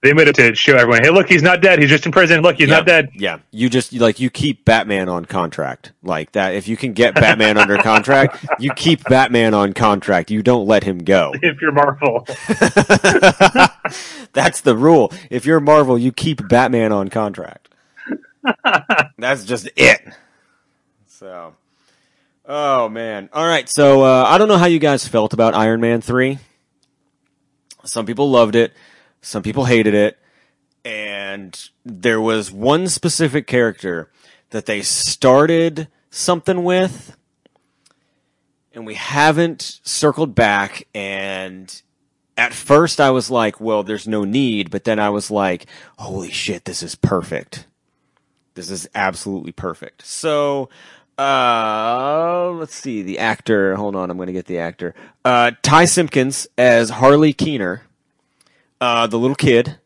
they made it to show everyone, hey, look, he's not dead. He's just in prison. Look, he's yeah, not dead. Yeah, you just like you keep Batman on contract like that. If you can get Batman under contract, you keep Batman on contract. You don't let him go. If you're Marvel, That's the rule. If you're Marvel, you keep Batman on contract. That's just it. So, oh man. All right. So uh, I don't know how you guys felt about Iron Man three. Some people loved it. Some people hated it. And there was one specific character that they started something with, and we haven't circled back. And at first I was like, well, there's no need, but then I was like, holy shit, this is perfect. This is absolutely perfect. So, uh, let's see, the actor, hold on, I'm going to get the actor. Uh, Ty Simpkins as Harley Keener, uh, the little kid,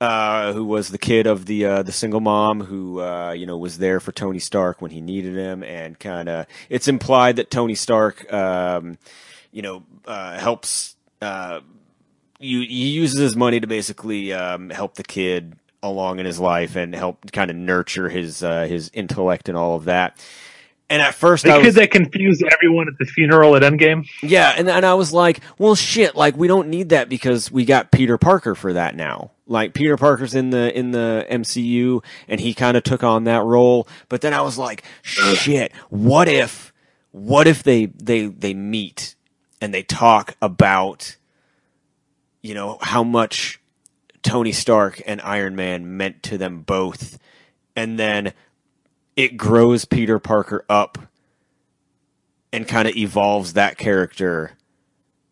uh, who was the kid of the, uh, the single mom who, uh, you know, was there for Tony Stark when he needed him and kind of, it's implied that Tony Stark, um, you know, uh, helps, uh, you, he uses his money to basically um, help the kid along in his life and help kind of nurture his uh, his intellect and all of that. And at first, because I was, that confused everyone at the funeral at Endgame. yeah, and and I was like, well, shit, like we don't need that because we got Peter Parker for that now. Like Peter Parker's in the in the MCU, and he kind of took on that role. But then I was like, shit, what if, what if they they they meet and they talk about, you know, how much Tony Stark and Iron Man meant to them both, and then it grows Peter Parker up and kind of evolves that character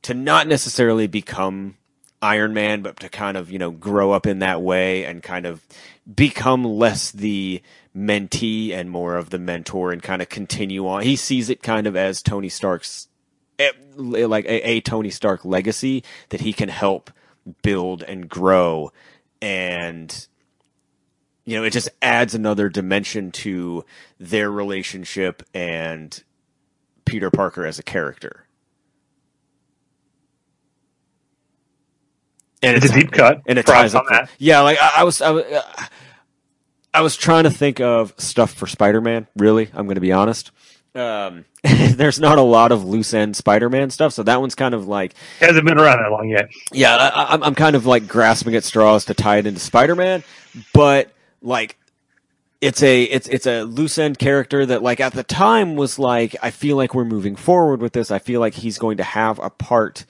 to not necessarily become Iron Man, but to kind of, you know, grow up in that way and kind of become less the mentee and more of the mentor and kind of continue on. He sees it kind of as Tony Stark's, eh, like a, a Tony Stark legacy that he can help build and grow. And, you know, it just adds another dimension to their relationship and Peter Parker as a character. And It's a deep cut. and it ties on up. that. Yeah, like I, I was, I was, uh, I was trying to think of stuff for Spider-Man. Really, I'm going to be honest. Um, there's not a lot of loose end Spider-Man stuff, so that one's kind of like, Hasn't been around that long yet. yeah, I, I'm, I'm kind of like grasping at straws to tie it into Spider-Man, but like, it's a it's it's a loose end character that like at the time was like I feel like we're moving forward with this. I feel like he's going to have a part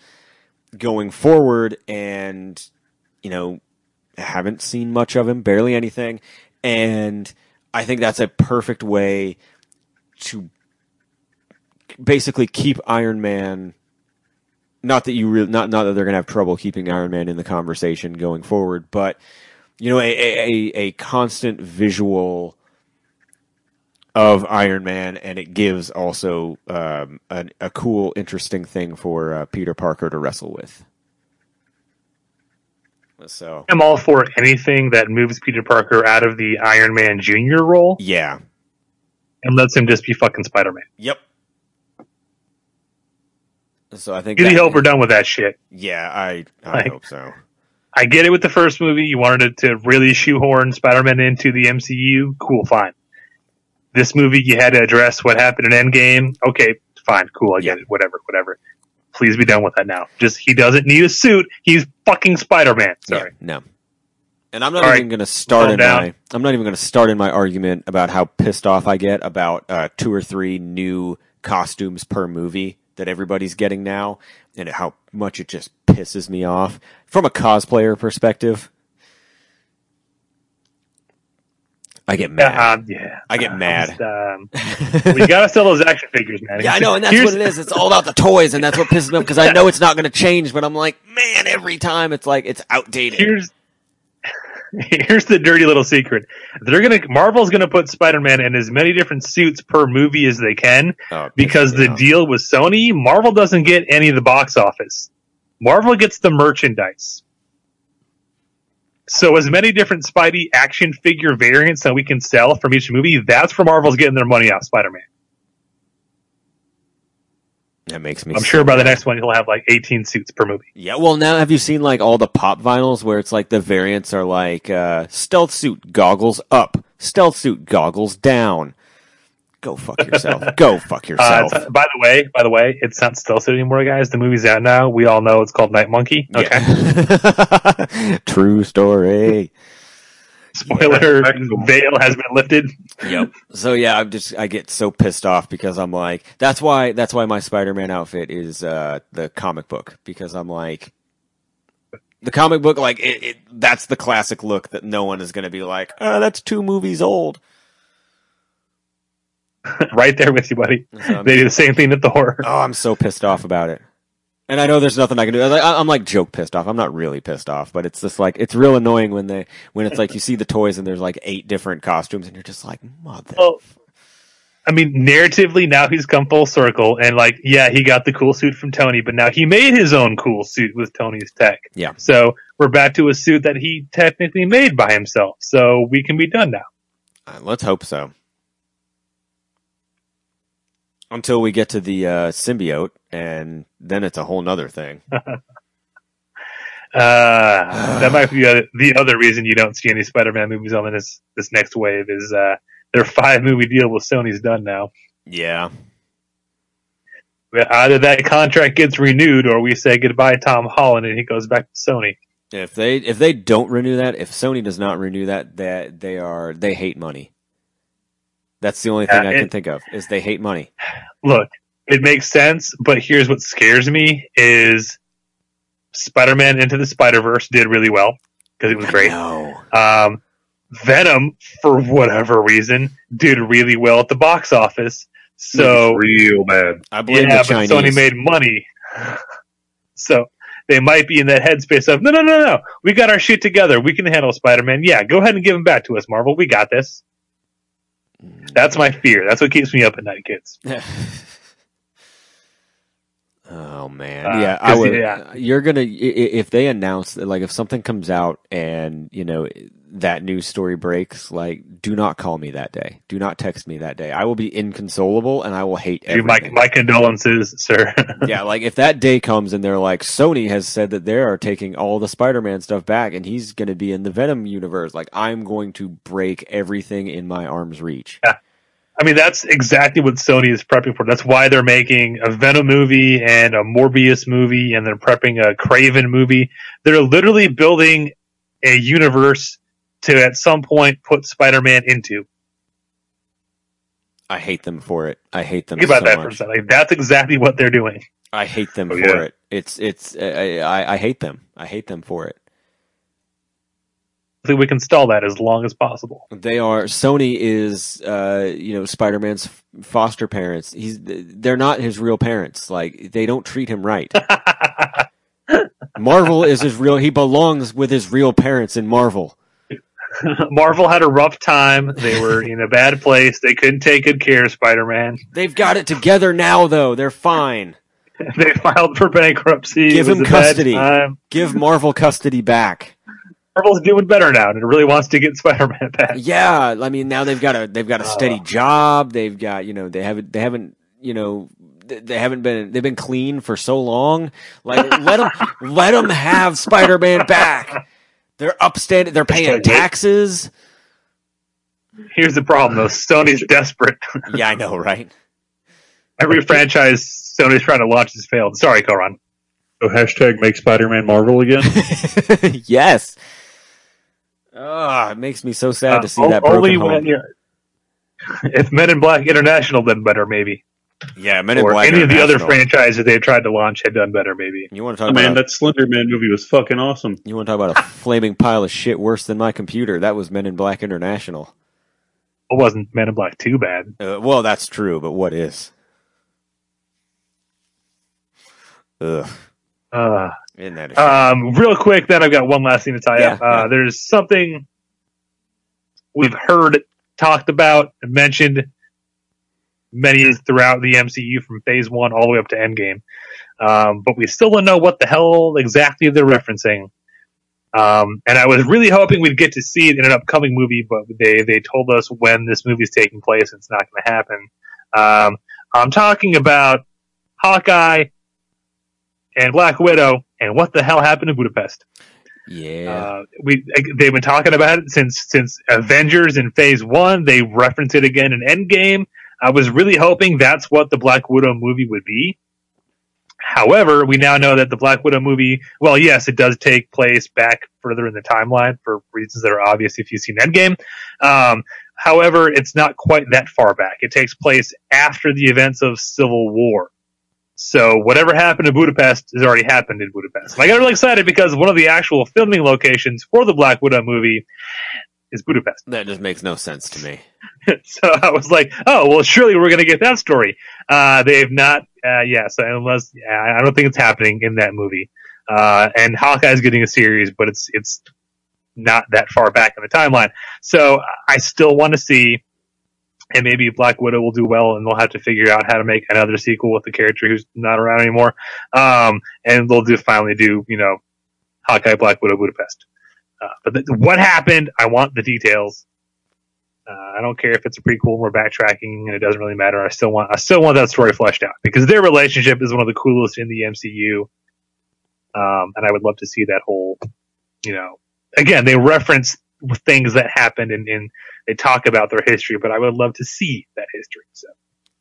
going forward and you know haven't seen much of him, barely anything. And I think that's a perfect way to basically keep Iron Man not that you really not not that they're going to have trouble keeping Iron Man in the conversation going forward, but you know, a, a, a, constant visual of Iron Man, and it gives also um, a, a cool, interesting thing for uh, Peter Parker to wrestle with. So, I'm all for anything that moves Peter Parker out of the Iron Man Junior role yeah, and lets him just be fucking Spider Man. yep. So I think Really that- hope we're done with that shit. Yeah, I I Like- hope so. I get it with the first movie. You wanted it to really shoehorn Spider Man into the MCU. Cool, fine. This movie, you had to address what happened in Endgame. Okay, fine, cool, I get it. Whatever, whatever. Please be done with that now. Just he doesn't need a suit. He's fucking Spider Man. Sorry. Yeah, no. And I'm not All even right, going to start in down. my I'm not even going to start in my argument about how pissed off I get about uh, two or three new costumes per movie that everybody's getting now, and how much it just pisses me off from a cosplayer perspective. I get mad. Um, yeah, I get mad. Just, um, we gotta sell those action figures, man. Yeah, I know, and that's Here's- what it is. It's all about the toys, and that's what pisses me off because I know it's not going to change. But I'm like, man, every time it's like it's outdated. Here's here's the dirty little secret. They're gonna Marvel's gonna put Spider-Man in as many different suits per movie as they can Oh, because me the deal with Sony, Marvel doesn't get any of the box office. Marvel gets the merchandise. So as many different Spidey action figure variants that we can sell from each movie, that's where Marvel's getting their money off Spider-Man. That makes me. I'm sure by the next one he'll have like 18 suits per movie. Yeah, well, now have you seen like all the pop vinyls where it's like the variants are like uh, stealth suit goggles up, stealth suit goggles down. Go fuck yourself. Go fuck Uh, yourself. it's- by the way, by the way, it's not stealth suit anymore, guys. The movie's out now. We all know it's called Night Monkey. Okay. Yeah. True story. Spoiler: veil has been lifted. Yep. So yeah, I'm just I get so pissed off because I'm like that's why that's why my Spider-Man outfit is uh the comic book because I'm like the comic book like it, it that's the classic look that no one is going to be like, "Oh, that's two movies old." right there with you, buddy. So They do the same thing to Thor. Oh, I'm so pissed off about it. And I know there's nothing I can do. I- I'm like joke pissed off. I'm not really pissed off, but it's just like it's real annoying when they when it's like you see the toys and there's like eight different costumes and you're just like mother. Well, I mean, narratively, now he's come full circle, and like, yeah, he got the cool suit from Tony, but now he made his own cool suit with Tony's tech. Yeah. So we're back to a suit that he technically made by himself. So we can be done now. Uh, let's hope so. Until we get to the uh, symbiote, and then it's a whole nother thing. Uh, that might be the other, the other reason you don't see any Spider-Man movies on this this next wave is uh, their five movie deal with Sony's done now. Yeah. Either that contract gets renewed, or we say goodbye to Tom Holland and he goes back to Sony. If they if they don't renew that, if Sony does not renew that, that they are they hate money. That's the only thing Yeah, I can it- think of is they hate money. Look, it makes sense, but here's what scares me: is Spider-Man Into the Spider-Verse did really well because it was great. Um, Venom, for whatever reason, did really well at the box office. So real bad. I blame yeah, the but Chinese. Sony made money. so they might be in that headspace of no, no, no, no. We got our shit together. We can handle Spider-Man. Yeah, go ahead and give him back to us, Marvel. We got this. That's my fear. That's what keeps me up at night, kids. Oh man, Uh, yeah, I would. yeah. You're gonna i- i- if they announce like if something comes out and you know that news story breaks, like do not call me that day. Do not text me that day. I will be inconsolable and I will hate Dude, my my condolences, sir. yeah, like if that day comes and they're like Sony has said that they are taking all the Spider-Man stuff back and he's going to be in the Venom universe, like I'm going to break everything in my arm's reach. Yeah. I mean, that's exactly what Sony is prepping for. That's why they're making a Venom movie and a Morbius movie, and they're prepping a Kraven movie. They're literally building a universe to at some point put Spider-Man into. I hate them for it. I hate them Think about so that for a second. Like, that's exactly what they're doing. I hate them Oh, for yeah. it. It's it's I, I I hate them. I hate them for it. I think we can stall that as long as possible. They are Sony is uh you know Spider-Man's foster parents. He's they're not his real parents. Like they don't treat him right. Marvel is his real he belongs with his real parents in Marvel. Marvel had a rough time. They were in a bad place. They couldn't take good care of Spider-Man. They've got it together now though. They're fine. They filed for bankruptcy. Give him custody. Give Marvel custody back. Marvel's doing better now, and it really wants to get Spider-Man back. Yeah, I mean now they've got a they've got a uh. steady job. They've got you know they haven't they haven't you know they they haven't been they've been clean for so long. Like let them let them have Spider Man back. They're upstanding. They're paying taxes. Here's the problem, though. Sony's desperate. Yeah, I know, right? Every franchise Sony's trying to launch has failed. Sorry, Koran. So hashtag make Spider-Man Marvel again. yes. Oh, it makes me so sad to see Uh, that o- broken only home. when you're, if Men in Black International done better, maybe. Yeah, Men in or Black any of the other International. franchises they tried to launch had done better, maybe. You want to Oh, talk man, about that Slender Man movie was fucking awesome. you want to talk about a flaming pile of shit worse than my computer? That was Men in Black International. It wasn't Men in Black too bad. Uh, well, that's true, but what is? Ugh. Uh, Isn't that a shame? Um, real quick, then I've got one last thing to tie up. Uh, yeah. There's something we've heard talked about and mentioned many throughout the MCU from Phase One all the way up to Endgame, um, but we still don't know what the hell exactly they're referencing. Um, and I was really hoping we'd get to see it in an upcoming movie, but they they told us when this movie's taking place. and It's not going to happen. Um, I'm talking about Hawkeye and Black Widow, and what the hell happened in Budapest? yeah. Uh, we they've been talking about it since since Avengers in Phase One. They reference it again in Endgame. I was really hoping that's what the Black Widow movie would be. However, we now know that the Black Widow movie, well, yes, it does take place back further in the timeline for reasons that are obvious if you've seen Endgame. Um, however, it's not quite that far back. It takes place after the events of Civil War. So whatever happened in Budapest has already happened in Budapest. And I got really excited because one of the actual filming locations for the Black Widow movie is Budapest. that just makes no sense to me. so I was like, oh, well, surely we're going to get that story. Uh, they've not, uh, yeah, so unless, yeah, I don't think it's happening in that movie. Uh, and Hawkeye's getting a series, but it's, it's not that far back in the timeline. So I still want to see, and maybe Black Widow will do well and they'll have to figure out how to make another sequel with the character who's not around anymore. Um, and they'll do finally do, you know, Hawkeye, Black Widow, Budapest. Uh, but th- what happened? I want the details. Uh, I don't care if it's a prequel. We're backtracking, and it doesn't really matter. I still want, I still want that story fleshed out because their relationship is one of the coolest in the MCU. Um, and I would love to see that whole, you know, again, they reference things that happened and, and they talk about their history, but I would love to see that history. So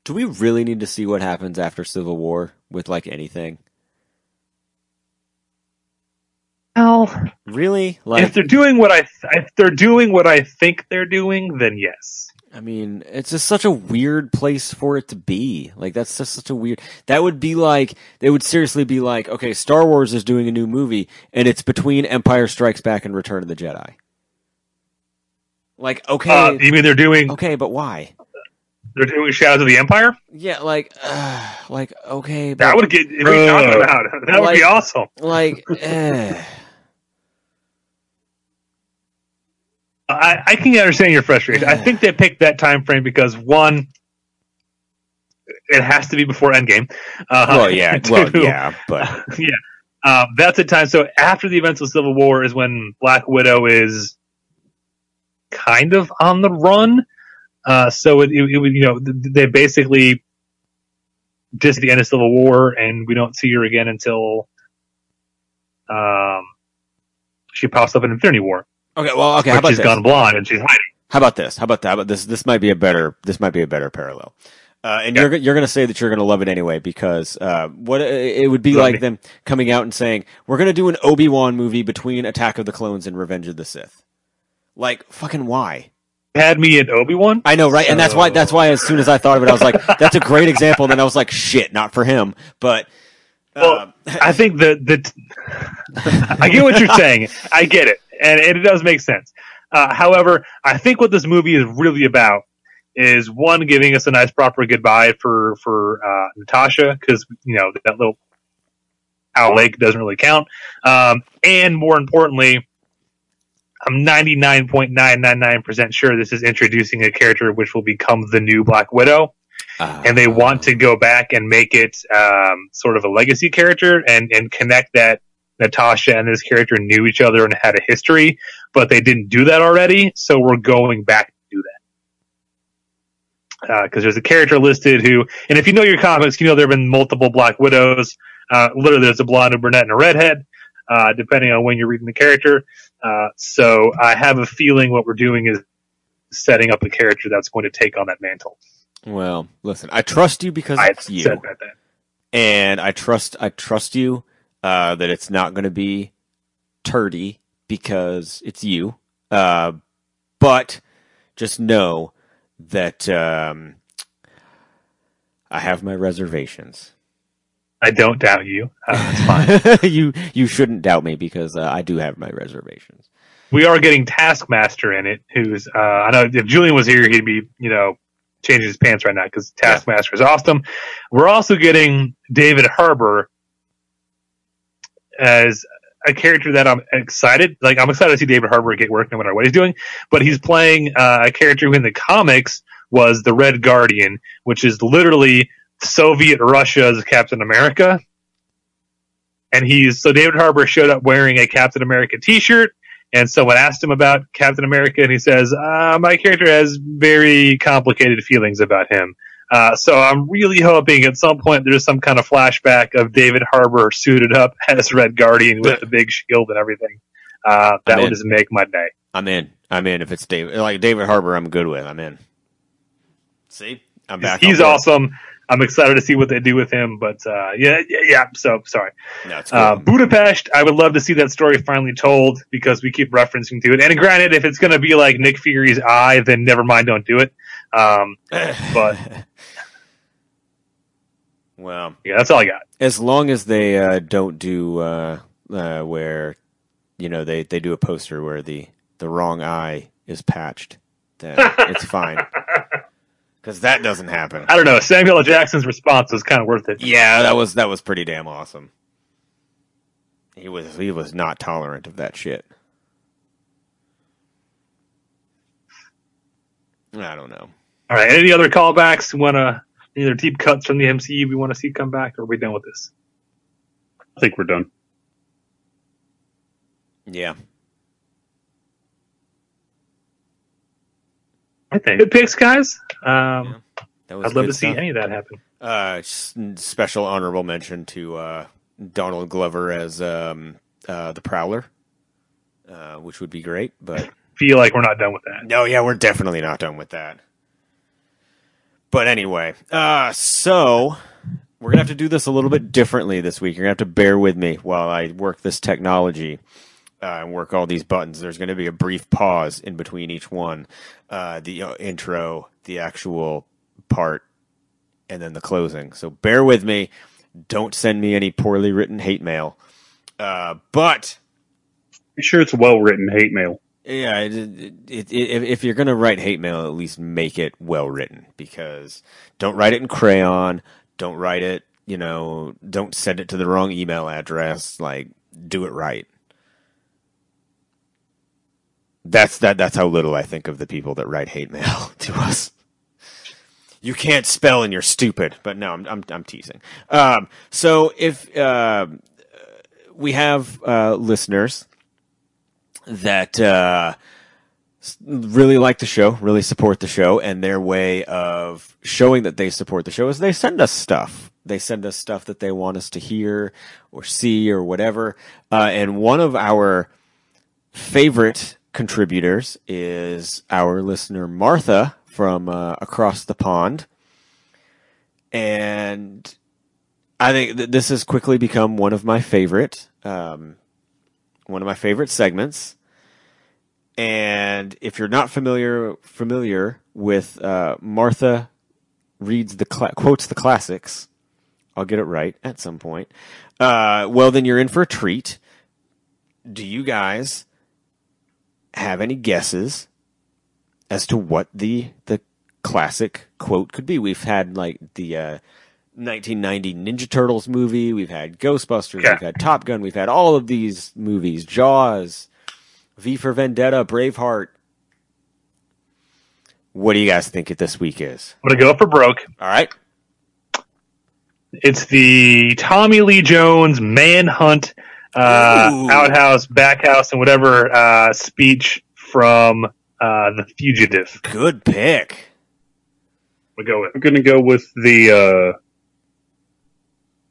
Do we really need to see what happens after Civil War with like anything? Well, Really? Like, if they're doing what I, if they're doing what I think they're doing, then yes. I mean, it's just such a weird place for it to be. Like, that's just such a weird. That would be like, they would seriously be like, okay, Star Wars is doing a new movie, and it's between Empire Strikes Back and Return of the Jedi. Like, okay, Uh, you mean they're doing, okay, but why? they're doing Shadows of the Empire? Yeah, like, uh, like, okay, but That would get, what are Uh, about? That would be awesome. like, I, I can understand your frustration. I think they picked that time frame because one, it has to be before Endgame. Uh, well, yeah, well, yeah, but yeah. Um, that's the time. So after the events of Civil War is when Black Widow is kind of on the run. Uh, so it, it, it you know, they basically just the end of Civil War, and we don't see her again until um, she pops up in Infinity War, okay, well, okay, how about she's this? gone blonde and she's hiding. How about this? How about that? How about this? This might be a better. This might be a better parallel. Uh, and you're you're gonna say that you're gonna love it anyway because uh, what it would be Love like me. them coming out and saying we're gonna do an Obi Wan movie between Attack of the Clones and Revenge of the Sith. Like fucking why? Had me at Obi Wan. I know, right? And that's why. That's why. As soon as I thought of it, I was like, "That's a great example." And then I was like, "Shit, not for him." But Well, um, I think that that I get what you're saying. I get it, and, it does make sense. Uh, however, I think what this movie is really about is one giving us a nice proper goodbye for for uh, Natasha because you know that little Owl Lake doesn't really count, um, and more importantly. I'm 99.999% sure this is introducing a character which will become the new Black Widow and they want to go back and make it um, sort of a legacy character and and connect that Natasha and this character knew each other and had a history, but they didn't do that already, so we're going back to do that. Because there's a character listed who, and if you know your comics, you know there have been multiple Black Widows. Uh, literally, there's a blonde, a brunette, and a redhead, uh, depending on when you're reading the character. Uh, so I have a feeling what we're doing is setting up a character that's going to take on that mantle. well, listen, I trust you because I it's you. and I trust I trust you uh, that it's not going to be turdy because it's you. Uh, but just know that um, I have my reservations. I don't doubt you. Uh, it's fine. you you shouldn't doubt me because uh, I do have my reservations. we are getting Taskmaster in it. Who's uh, I know if Julian was here, he'd be you know changing his pants right now because Taskmaster is awesome. We're also getting David Harbour as a character that I'm excited. Like I'm excited to see David Harbour get work no matter what he's doing. But he's playing uh, a character who in the comics was the Red Guardian, which is literally Soviet Russia's Captain America. And he's so David Harbour showed up wearing a Captain America T-shirt, and someone asked him about Captain America, and he says, uh, "My character has very complicated feelings about him." Uh, so I'm really hoping at some point there's some kind of flashback of David Harbour suited up as Red Guardian with the big shield and everything. Uh, that would just make my day. I'm in. I'm in. If it's David, like David Harbour, I'm good with. I'm in. See, I'm back. He's board. awesome. I'm excited to see what they do with him. But uh, yeah, yeah, yeah. So sorry. No, it's cool. Uh, Budapest. I would love to see that story finally told because we keep referencing to it. And granted, if it's going to be like Nick Fury's eye, then never mind. Don't do it. Um, but well, yeah, that's all I got. as long as they uh, don't do uh, uh, where you know they, they do a poster where the the wrong eye is patched, then it's fine. Because that doesn't happen. I don't know. Samuel L. Jackson's response was kind of worth it. Yeah, that was that was pretty damn awesome. He was he was not tolerant of that shit. I don't know. All right. Any other callbacks? Want to either deep cuts from the MCU we want to see come back, or are we done with this? I think we're done. Yeah. I think good picks, guys. Um, That was I'd love good to see stuff. any of that happen. Uh, special honorable mention to uh, Donald Glover as um, uh, the Prowler, uh, which would be great. But Feel like we're not done with that. no, yeah, we're definitely not done with that. But anyway, uh, so we're gonna have to do this a little bit differently this week. You're gonna have to bear with me while I work this technology uh, and work all these buttons. There's gonna be a brief pause in between each one, uh, the uh, intro, the actual part, and then the closing. So bear with me. Don't send me any poorly written hate mail. Uh, but Be sure it's well written hate mail. Yeah, it, it, it, if, you're gonna write hate mail, at least make it well written. Because don't write it in crayon. Don't write it. You know, don't send it to the wrong email address. Like, do it right. That's that. That's how little I think of the people that write hate mail to us. You can't spell and you're stupid. But no, I'm I'm, I'm teasing. Um, so if uh, we have uh, listeners that uh, really like the show, really support the show, and their way of showing that they support the show is they send us stuff. They send us stuff that they want us to hear or see or whatever. Uh, and one of our favorite contributors is our listener Martha from uh, across the pond, and I think that this has quickly become one of my favorite. Um, one of my favorite segments. And if you're not familiar familiar with uh, Martha reads the cla- quotes the classics, I'll get it right at some point. Uh, well, then you're in for a treat. Do you guys have any guesses as to what the the classic quote could be? We've had like the uh, 1990 Ninja Turtles movie. We've had Ghostbusters. Yeah. We've had Top Gun. We've had all of these movies. Jaws, V for Vendetta, Braveheart. What do you guys think it this week is? I'm gonna go for broke. All right. It's the Tommy Lee Jones manhunt, uh, Ooh. outhouse, backhouse, and whatever uh, speech from uh, the fugitive. Good pick. We'll go with. I'm going to go with the uh,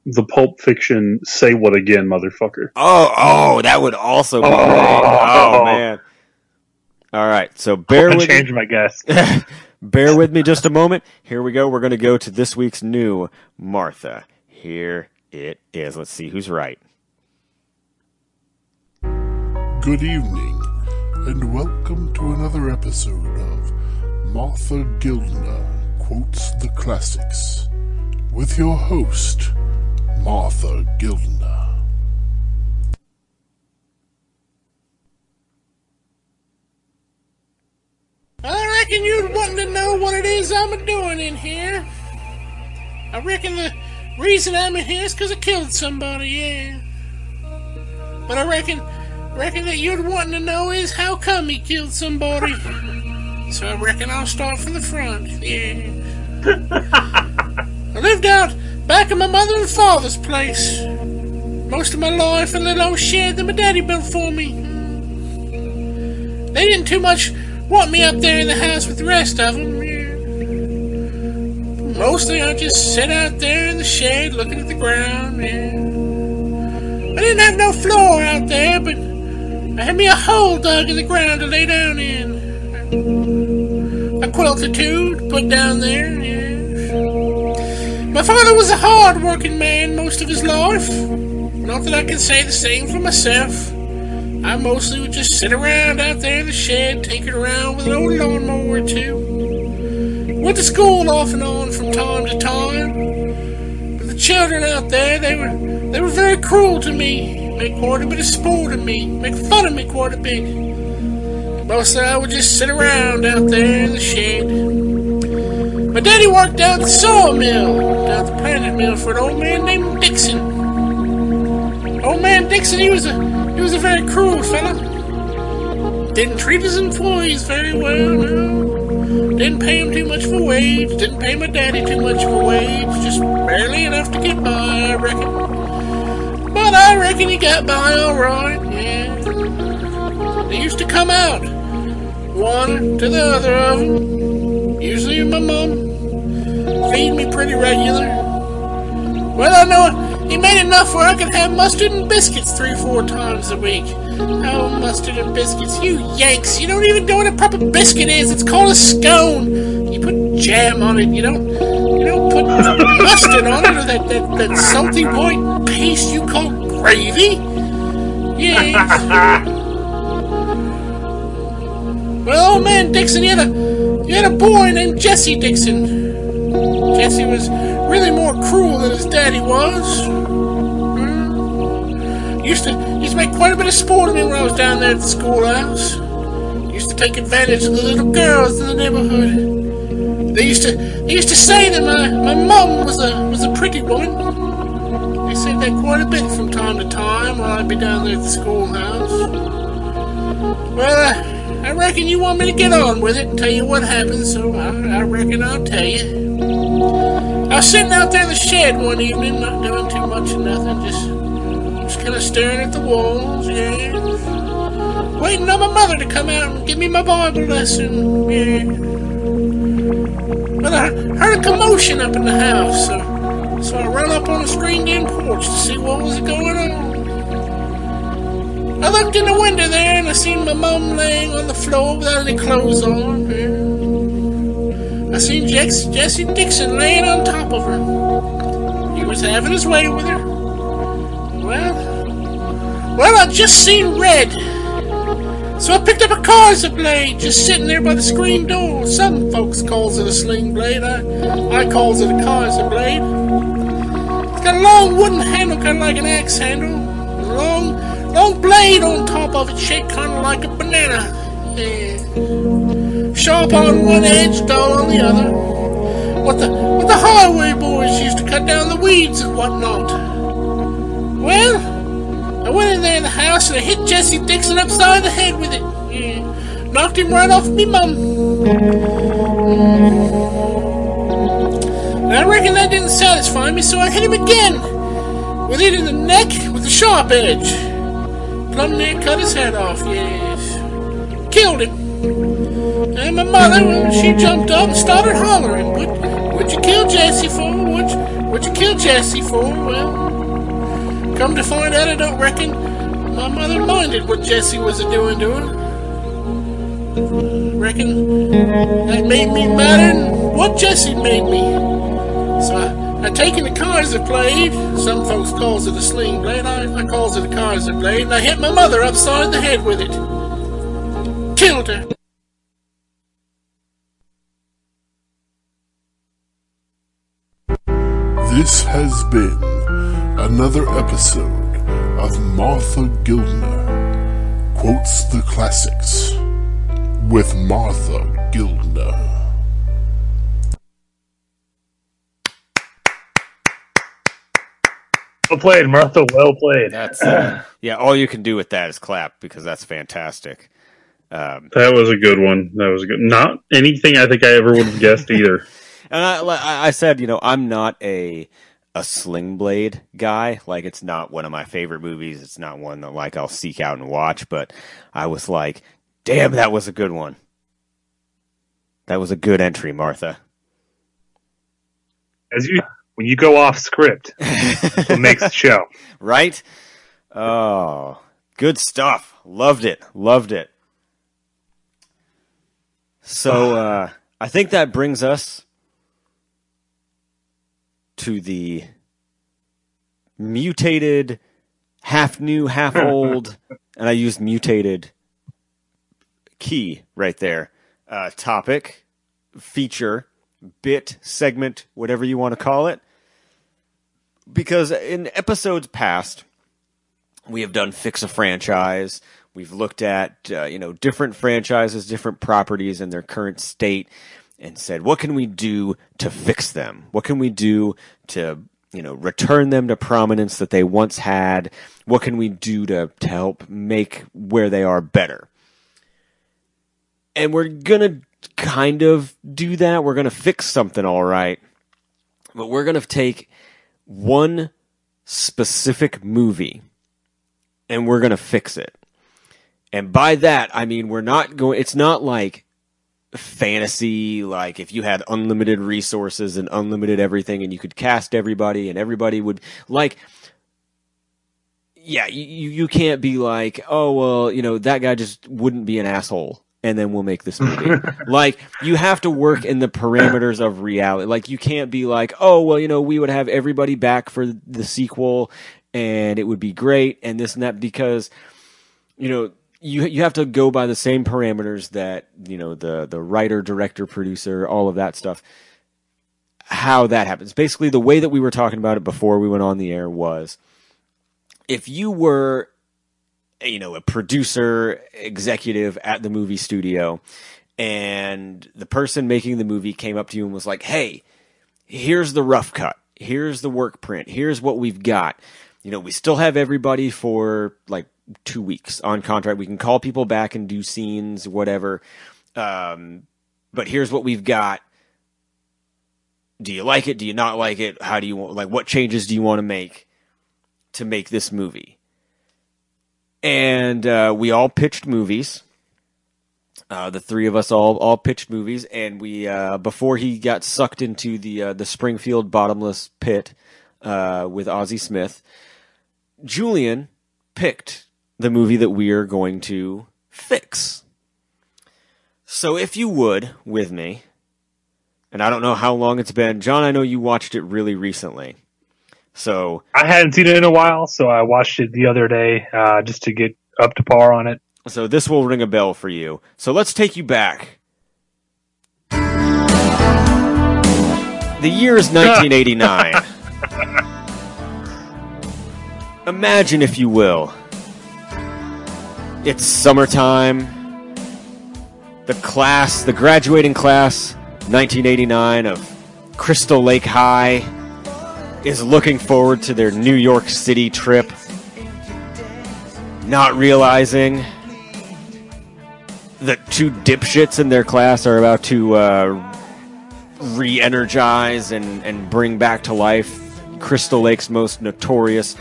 the Pulp Fiction "Say What Again, Motherfucker." Oh, oh, that would also be great. Oh, oh. man. All right. So bear I'm with me. my guess. Bear with me just a moment. Here we go. We're going to go to this week's new Martha. Here it is. Let's see who's right. Good evening, and welcome to another episode of Martha Gildner Quotes the Classics with your host, Martha Gildner. I reckon you'd want to know what it is I'm a doing in here. I reckon the reason I'm in here is 'cause I killed somebody, yeah. But I reckon, reckon that you'd want to know is how come he killed somebody. So I reckon I'll start from the front, yeah. I lived out back in my mother and father's place. Most of my life in a little old shed that my daddy built for me. They didn't too much want me up there in the house with the rest of them. Mostly I just sit out there in the shade looking at the ground. I didn't have no floor out there, but I had me a hole dug in the ground to lay down in. A quilt or two to put down there. My father was a hard working man most of his life. Not that I can say the same for myself. I mostly would just sit around out there in the shed, tinkering around with an old lawnmower or two. Went to school off and on from time to time. But the children out there, they were they were very cruel to me. Make quite a bit of sport of me. Make fun of me quite a bit. Mostly I would just sit around out there in the shed. My daddy worked down the sawmill, down the planet mill for an old man named Dixon. Old man Dixon, he was a he was a very cruel fella. Didn't treat his employees very well, no. Didn't pay him too much for wage. Didn't pay my daddy too much for wage. Just barely enough to get by, I reckon. But I reckon he got by alright, yeah. They used to come out, one to the other of them. Usually my mom. Feed me pretty regular. Well, I know he made enough where I could have mustard and biscuits three, four times a week. Oh, mustard and biscuits, you Yanks! You don't even know what a proper biscuit is. It's called a scone. You put jam on it. You don't. You don't put mustard on it or that that, that salty white paste you call gravy. Yes. well, old man Dixon, had a he had a boy named Jesse Dixon. Jesse was really more cruel than his daddy was. Hmm. Used to used to make quite a bit of sport of me when I was down there at the schoolhouse. Used to take advantage of the little girls in the neighborhood. They used to they used to say that my, my mom was a was a pretty woman. They said that quite a bit from time to time while I'd be down there at the schoolhouse. Well, I, I reckon you want me to get on with it and tell you what happened, so I, I reckon I'll tell you. I was sitting out there in the shed one evening, not doing too much of nothing, just just kind of staring at the walls, yeah. Waiting on my mother to come out and give me my Bible lesson, yeah. But I heard a commotion up in the house, so, so I ran up on the screened-in porch to see what was going on. I looked in the window there and I seen my mom laying on the floor without any clothes on. I seen Jesse Dixon laying on top of her. He was having his way with her. Well, well, I just seen red. So I picked up a Kaiser blade just sitting there by the screen door. Some folks calls it a sling blade. I, I calls it a Kaiser blade. It's got a long wooden handle, kind of like an axe handle. Long, long blade on top of it, shaped kind of like a banana. Yeah. Sharp on one edge, dull on the other. What the, what the highway boys used to cut down the weeds and whatnot. Well, I went in there in the house and I hit Jesse Dixon upside the head with it. Yeah. Knocked him right off me mum. And I reckon that didn't satisfy me, so I hit him again. With it in the neck with a sharp edge. Plumb near cut his head off, yes. Killed him. And my mother, she jumped up and started hollering. What, what'd you kill Jesse for? What, what'd you kill Jesse for? Well, come to find out, I don't reckon my mother minded what Jesse was a doing to her. Reckon that made me madder than what Jesse made me. So I, I taken the Kaiser blade, some folks calls it a sling blade, I, I calls it a Kaiser blade, and I hit my mother upside the head with it. Killed her. This has been another episode of Martha Gildner Quotes the Classics with Martha Gildner. Well played, Martha. Well played. That's uh, yeah. All you can do with that is clap because that's fantastic. Um, That was a good one. That was good. Not anything I think I ever would have guessed either. And I, I I said, you know, I'm not a a Sling Blade guy. Like, it's not one of my favorite movies. It's not one that like I'll seek out and watch. But I was like, damn, that was a good one. That was a good entry, Martha. As you, when you go off script, what makes the show. Right? Oh, good stuff. Loved it. Loved it. So uh, I think that brings us to the mutated, half new, half old, and I used mutated key right there. Uh, topic, feature, bit, segment, whatever you want to call it. Because in episodes past, we have done fix a franchise. We've looked at uh, you know different franchises, different properties in their current state, and said what can we do to fix them? What can we do to you know return them to prominence that they once had? What can we do to to help make where they are better? And we're gonna kind of do that. We're gonna fix something all right, but we're gonna take one specific movie and we're going to fix it. And by that, I mean, we're not going, it's not like fantasy, like if you had unlimited resources and unlimited everything and you could cast everybody and everybody would, like, yeah, you, you can't be like, oh, well, you know, that guy just wouldn't be an asshole. And then we'll make this movie. like, you have to work in the parameters of reality. Like, you can't be like, oh, well, you know, we would have everybody back for the sequel and it would be great and this and that because you know you you have to go by the same parameters that you know the the writer director producer all of that stuff how that happens basically the way that we were talking about it before we went on the air was if you were you know a producer executive at the movie studio and the person making the movie came up to you and was like hey here's the rough cut here's the work print here's what we've got you know, we still have everybody for like two weeks on contract. We can call people back and do scenes, whatever. Um, but here's what we've got. Do you like it? Do you not like it? How do you want, like, what changes do you want to make to make this movie? And, uh, we all pitched movies. Uh, the three of us all, all pitched movies and we, uh, before he got sucked into the, uh, the Springfield bottomless pit, uh, with Ozzie Smith, Julian picked the movie that we are going to fix. So if you would, with me, and I don't know how long it's been, John, I know you watched it really recently. So I hadn't seen it in a while, so I watched it the other day uh, just to get up to par on it. So this will ring a bell for you. So let's take you back. The year is 1989. Imagine, if you will, it's summertime. The class, the graduating class, 1989 of Crystal Lake High, is looking forward to their New York City trip, not realizing that two dipshits in their class are about to uh, re energize and, and bring back to life Crystal Lake's most notorious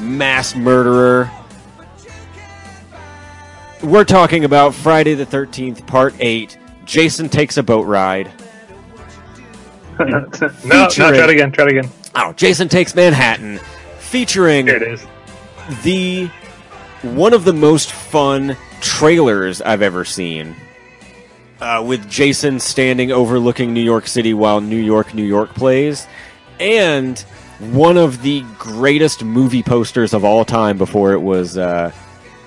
mass murderer. We're talking about Friday the 13th, Part 8. Jason takes a boat ride. no, no, try it again. Try it again. Oh, Jason takes Manhattan, featuring it is. the one of the most fun trailers I've ever seen. Uh, with Jason standing overlooking New York City while New York, New York plays, and one of the greatest movie posters of all time before it was uh,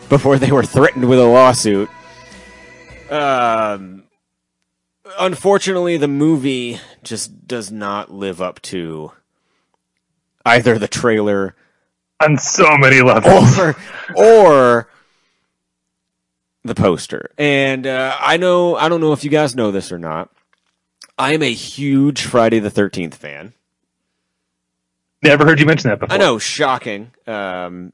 before they were threatened with a lawsuit. Um, unfortunately, the movie just does not live up to either the trailer on so many levels, or or the poster. And uh, I know I don't know if you guys know this or not. I am a huge Friday the Thirteenth fan. Never heard you mention that before. I know, shocking. Um,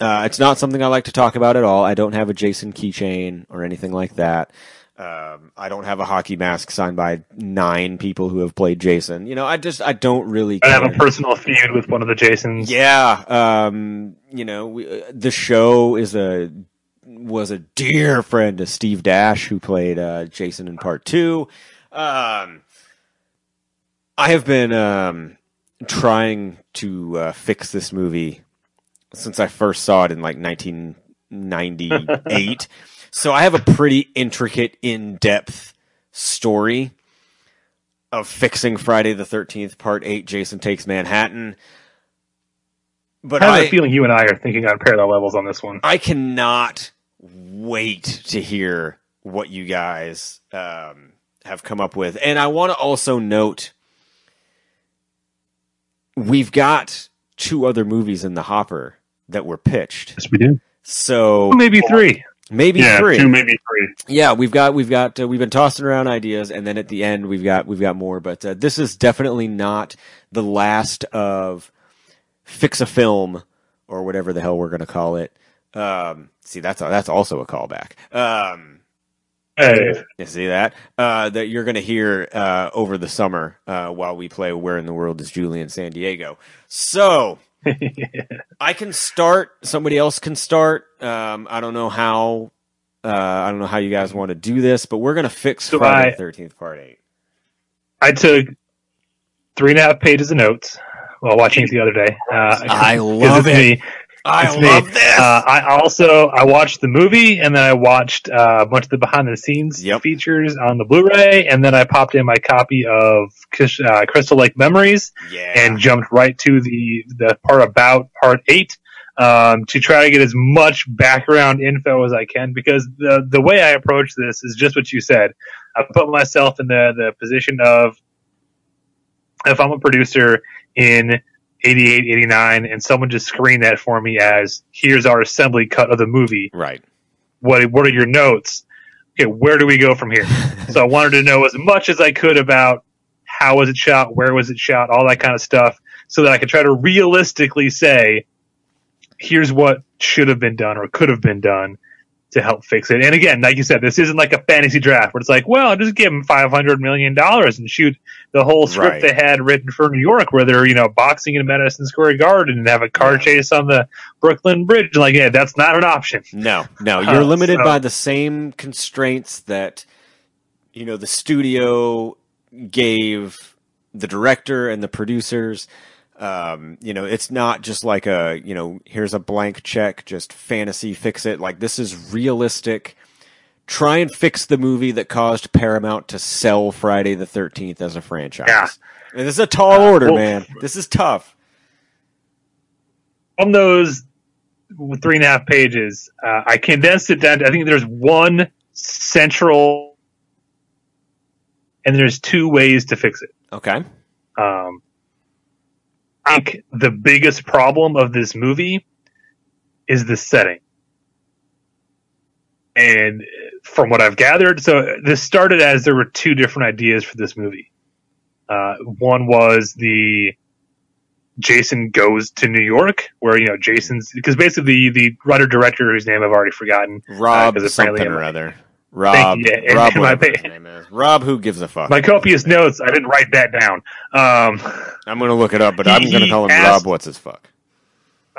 uh, it's not something I like to talk about at all. I don't have a Jason keychain or anything like that. Um, I don't have a hockey mask signed by nine people who have played Jason. You know, I just I don't really. Care. I have a personal feud with one of the Jasons. Yeah, um, you know, we, uh, the show is a was a dear friend of Steve Dash, who played uh, Jason in Part Two. Um, I have been um, trying to uh, fix this movie since I first saw it in like 1998. so I have a pretty intricate, in depth story of fixing Friday the 13th, Part 8 Jason Takes Manhattan. But I have I, a feeling you and I are thinking on parallel levels on this one. I cannot wait to hear what you guys um, have come up with. And I want to also note we've got two other movies in the hopper that were pitched. Yes, we do. So Maybe three. Maybe yeah, three. two, maybe three. Yeah, we've got we've got uh, we've been tossing around ideas, and then at the end we've got we've got more. But uh, this is definitely not the last of fix a film or whatever the hell we're going to call it. Um, see, that's that's also a callback. Um, Hey, you see that uh, that you're going to hear uh, over the summer uh, while we play "Where in the World Is Julie in San Diego." So I can start. Somebody else can start. Um, I don't know how. Uh, I don't know how you guys want to do this, but we're going to fix So Friday the Thirteenth Part Eight. I took three and a half pages of notes while watching it the other day. Uh, I 'cause love it's it. Me. I It's me. love this. Uh, I also I watched the movie and then I watched uh, a bunch of the behind the scenes Yep. features on the Blu-ray and then I popped in my copy of uh, Crystal Lake Memories yeah, and jumped right to the the part about part eight um, to try to get as much background info as I can because the the way I approach this is just what you said. I put myself in the the position of if I'm a producer in 88, 89, and someone just screened that for me as here's our assembly cut of the movie. right. What what are your notes? Okay, where do we go from here? so I wanted to know as much as I could about how was it shot, where was it shot, all that kind of stuff, so that I could try to realistically say, here's what should have been done or could have been done to help fix it. And again, like you said, this isn't like a fantasy draft where it's like, well, just give them five hundred million dollars and shoot the whole script Right. they had written for New York, where they're you know boxing in Madison Square Garden and have a car Yeah. chase on the Brooklyn Bridge. Like, yeah, that's not an option. No, no, Uh, you're limited so- by the same constraints that you know the studio gave the director and the producers. Um, you know, it's not just like a you know here's a blank check, just fantasy fix it. Like this is realistic. Try and fix the movie that caused Paramount to sell Friday the Thirteenth as a franchise. Yeah. And this is a tall order, well- man. This is tough. From those three and a half pages, uh, I condensed it down. To, I think there's one central, and there's two ways to fix it. Okay. Um, think the biggest problem of this movie is the setting. And from what I've gathered, so this started as there were two different ideas for this movie. Uh, one was the Jason goes to New York, where you know Jason's because basically the, writer director whose name I've already forgotten, Rob apparently something in or other. Rob. you, Rob. my whatever his name is. Rob. Who gives a fuck? my copious notes. I didn't write that down. Um, I'm gonna look it up, but He- I'm gonna call him asked- Rob. What's his fuck?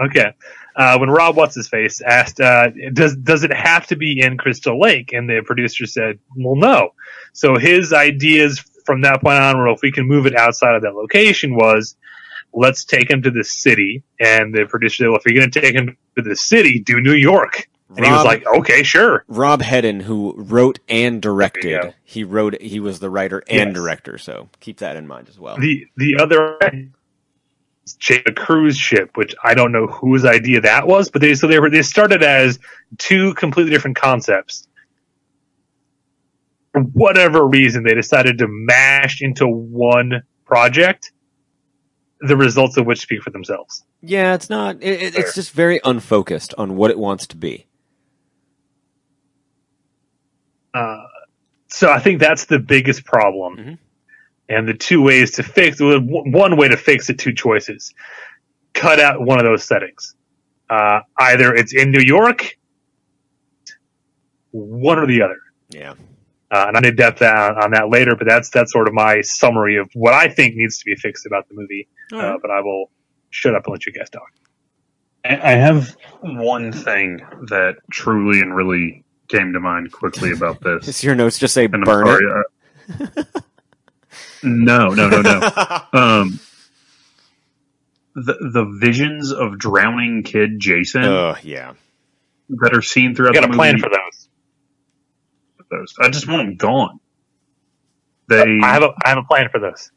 Okay. Uh, when Rob What's His Face asked, uh, "Does does it have to be in Crystal Lake?" and the producer said, "Well, no." So his ideas from that point on were, if we can move it outside of that location, was let's take him to the city. And the producer said, "Well, if you're going to take him to the city, do New York." And he was like, "Okay, sure." Rob Hedden, who wrote and directed. He wrote. He was the writer and Yes. director. So keep that in mind as well. The the other a cruise ship, which I don't know whose idea that was, but they so they were they started as two completely different concepts. For whatever reason, they decided to mash into one project. The results of which speak for themselves. yeah, it's not. It- it's just very unfocused on what it wants to be. Uh, so I think that's the biggest problem. Mhm. And the two ways to fix well, one way to fix it, two choices. Cut out one of those settings. Uh, either it's in New York, one or the other. Yeah. Uh, and I need depth on, on that later, but that's that's sort of my summary of what I think needs to be fixed about the movie. All Uh, but I will shut up and let you guys talk. I I have one thing that truly and really came to mind quickly about this. Does your notes just say And I'm burn sorry, it? uh, no, no, no, no. um, the the visions of drowning kid Jason Oh, yeah. that are seen I throughout got the a plan for those. those. I just want them gone. They I have a I have a plan for those.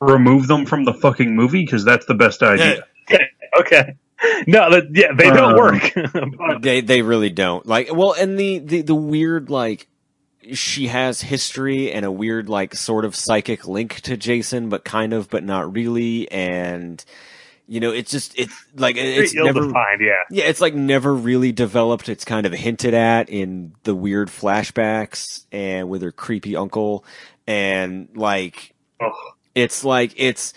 remove them from the fucking movie because that's the best idea. Okay. Okay. No, that, yeah, they don't Um, work. They they really don't. Like well and the, the, the weird like she has history and a weird like sort of psychic link to Jason, but kind of but not really and you know, it's just it's like it's Very never ill-defined, yeah. Yeah, it's like never really developed. It's kind of hinted at in the weird flashbacks and with her creepy uncle and like Ugh. it's like it's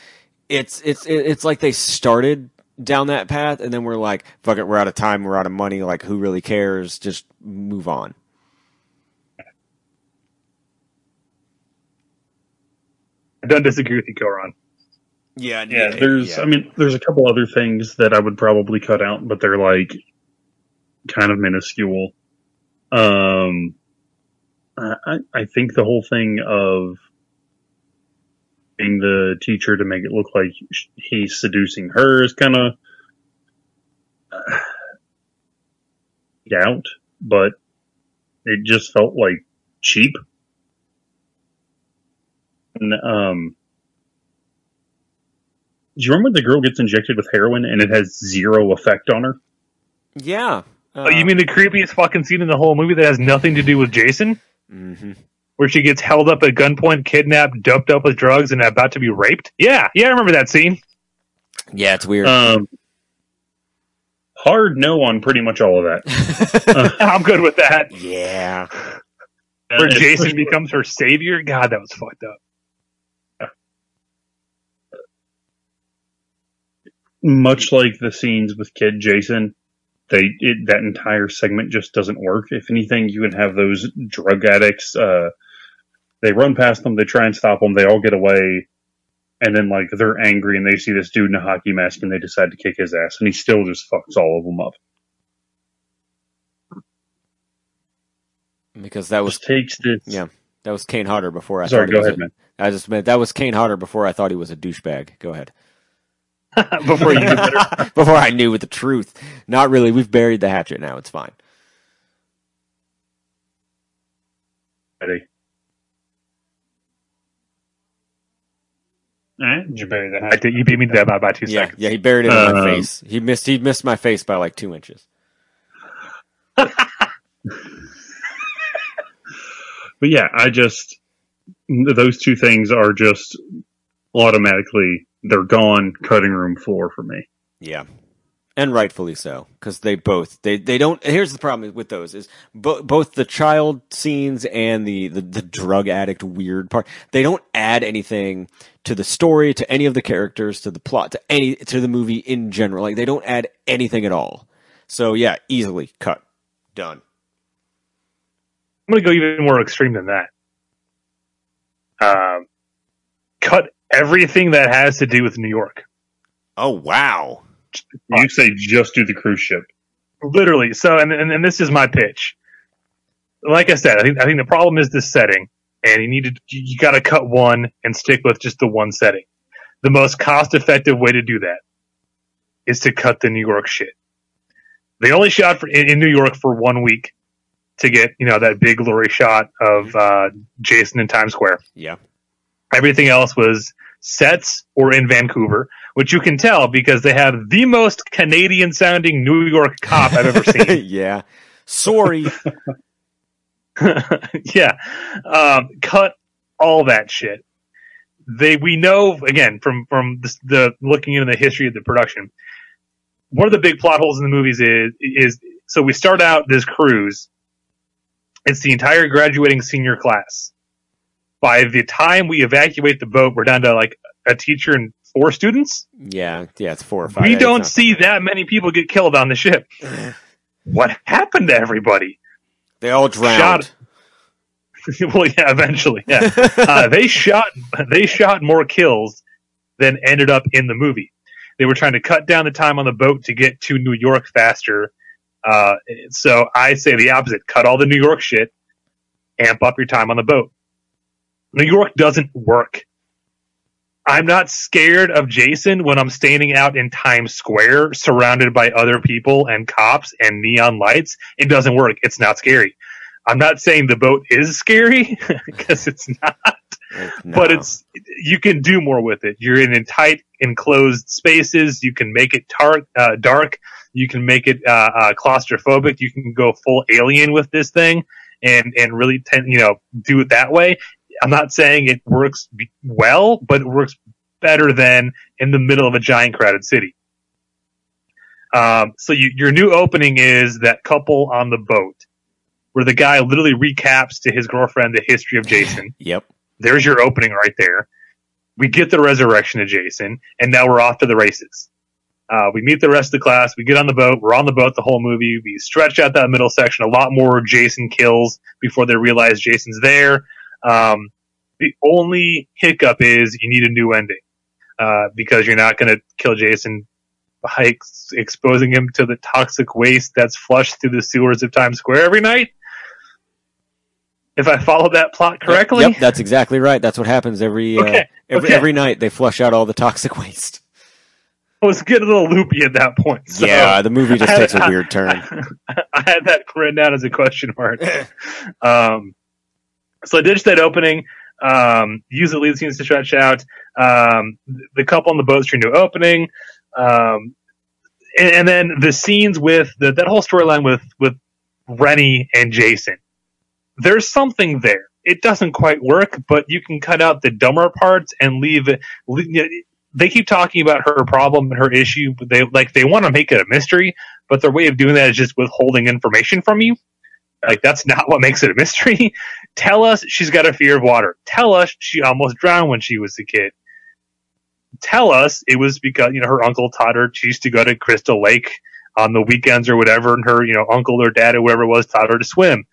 it's it's it's like they started down that path and then we're like fuck it we're out of time we're out of money like who really cares just move on I don't disagree with you, Koron. yeah Yeah, there's. I mean, there's a couple other things that I would probably cut out, but they're like kind of minuscule. Um, I, I- I think the whole thing of being the teacher to make it look like he's seducing her is kind of out, but it just felt like cheap. And, um, do you remember the girl gets injected with heroin and it has zero effect on her? yeah oh, you mean the creepiest fucking scene in the whole movie that has nothing to do with Jason? hmm Where she gets held up at gunpoint, kidnapped, doped up with drugs, and about to be raped? Yeah, yeah, I remember that scene. yeah it's weird Um, hard no on pretty much all of that. I'm good with that. yeah Where Uh, Jason especially- becomes her savior? God, that was fucked up. much like the scenes with Kid Jason, they it, that entire segment just doesn't work. If anything, you can have those drug addicts. Uh, they run past them, they try and stop them, they all get away, and then like they're angry and they see this dude in a hockey mask and they decide to kick his ass, and he still just fucks all of them up. because that was Just takes this. yeah that was Kane Hodder before I Sorry, thought he go was ahead, a- man. I just meant that was Kane Hodder before I thought he was a douchebag go ahead Before you knew better. before I knew the truth. Not really. We've buried the hatchet now. It's fine. Ready. Eh, did you bury that? I did, you beat me to that by about two Yeah, seconds. yeah. He buried it in my Um, face. He missed. He missed my face by like two inches. But yeah, I just those two things are just automatically they're gone cutting room floor for me. Yeah, and rightfully so because they both they they don't. Here's the problem with those is bo- both the child scenes and the, the the drug addict weird part. They don't add anything to the story, to any of the characters, to the plot, to any to the movie in general. Like they don't add anything at all. So yeah, easily cut, done. I'm going to go even more extreme than that. Um, cut everything that has to do with New York. Oh wow. You say just do the cruise ship. Literally. So, and, and, and this is my pitch. Like I said, I think, I think the problem is the setting and you need to, you, got to cut one and stick with just the one setting. The most cost effective way to do that is to cut the New York shit. They only shot for, in, in New York for one week to get, you know, that big glory shot of, uh, Jason in Times Square. Yeah. Everything else was sets or in Vancouver, which you can tell because they have the most Canadian sounding New York cop I've ever seen. yeah. Sorry. yeah. Um, cut all that shit. They, we know again from, from the, the looking into the history of the production, one of the big plot holes in the movies is, is, so we start out this cruise. It's the entire graduating senior class. By the time we evacuate the boat, we're down to like a teacher and four students. Yeah, yeah, it's four or five. we don't see that many people get killed on the ship. what happened to everybody? They all drowned. Shot- well, yeah, eventually, yeah. uh, they shot they shot more kills than ended up in the movie. They were trying to cut down the time on the boat to get to New York faster. Uh, so I say the opposite: cut all the New York shit, amp up your time on the boat. New York doesn't work. I'm not scared of Jason when I'm standing out in Times Square surrounded by other people and cops and neon lights. It doesn't work. It's not scary. I'm not saying the boat is scary because it's not, but it's you can do more with it. You're in, in tight enclosed spaces. You can make it tar- uh, dark. You can make it uh, uh, claustrophobic. You can go full alien with this thing and and really ten, you know do it that way. I'm not saying it works well, but it works better than in the middle of a giant crowded city. Um, so you, your new opening is that couple on the boat, where the guy literally recaps to his girlfriend the history of Jason. Yep. There's your opening right there. We get the resurrection of Jason, and now we're off to the races. Uh, we meet the rest of the class. We get on the boat. We're on the boat the whole movie. We stretch out that middle section. A lot more Jason kills before they realize Jason's there. Um, the only hiccup is you need a new ending uh, because you're not going to kill Jason by ex- exposing him to the toxic waste that's flushed through the sewers of Times Square every night. If I follow that plot correctly, Yep, that's exactly right. That's what happens every uh, every, okay. every night. They flush out all the toxic waste. I was getting a little loopy at that point. So yeah, the movie just had- takes a weird turn. I had that written down as a question mark. um, so I ditched that opening. Um, use the lead scenes to stretch out. Um, the couple on the boat's your new opening. Um, and, and then the scenes with the, that whole storyline with with Rennie and Jason. There's something there. It doesn't quite work, but you can cut out the dumber parts and leave it. They keep talking about her problem and her issue. But they like they want to make it a mystery, but their way of doing that is just withholding information from you. Like that's not what makes it a mystery. Tell us she's got a fear of water. Tell us she almost drowned when she was a kid. Tell us it was because you know her uncle taught her she used to go to Crystal Lake on the weekends or whatever, and her you know uncle or dad or whoever it was taught her to swim.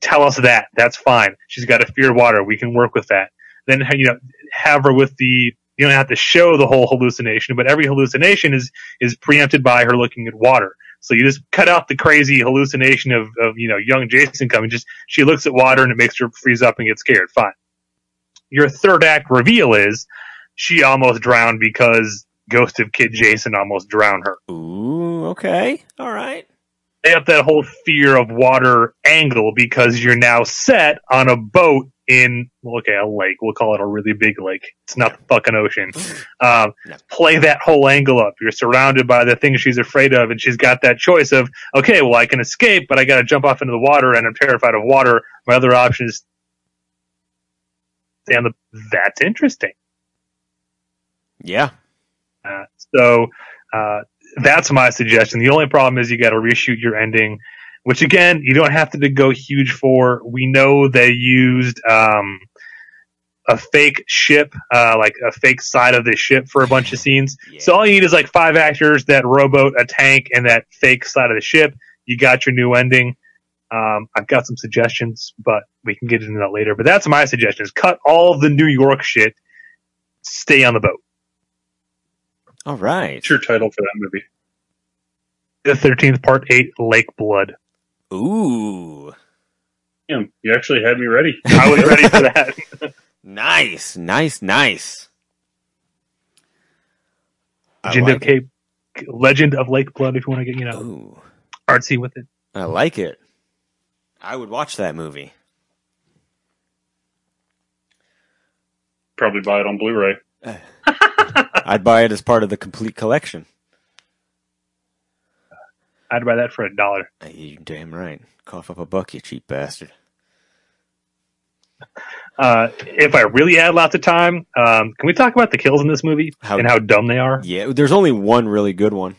Tell us that. That's fine. She's got a fear of water. We can work with that. Then you know have her with the you don't have to show the whole hallucination, but every hallucination is is preempted by her looking at water. So you just cut out the crazy hallucination of, of you know young Jason coming. Just she looks at water and it makes her freeze up and get scared. Fine. Your third act reveal is she almost drowned because Ghost of Kid Jason almost drowned her. Ooh, okay, all right. They have that whole fear of water angle because you're now set on a boat in okay a lake. We'll call it a really big lake. It's not the fucking ocean. Um, Play that whole angle up. You're surrounded by the things she's afraid of, and she's got that choice of okay, well I can escape, but I got to jump off into the water, and I'm terrified of water. My other option is stay on the. That's interesting. Yeah. Uh, so uh, that's my suggestion. The only problem is you got to reshoot your ending, which again you don't have to go huge for. We know they used um, a fake ship, uh, like a fake side of the ship for a bunch of scenes. So all you need is like five actors, that rowboat, a tank, and that fake side of the ship. You got your new ending. Um, I've got some suggestions, but we can get into that later. But that's my suggestion: is cut all the New York shit, stay on the boat. All right. What's your title for that movie? The thirteenth part eight, Lake Blood. Ooh. Damn, you actually had me ready. I was ready for that. Nice, nice, nice. Legend like of Cape, Legend of Lake Blood. If you want to get you know artsy with it. I like it. I would watch that movie. Probably buy it on Blu-ray. I'd buy it as part of the complete collection. I'd buy that for a dollar. You damn right. Cough up a buck, you cheap bastard. Uh, if I really had lots of time, um, can we talk about the kills in this movie and how dumb they are? Yeah, there's only one really good one.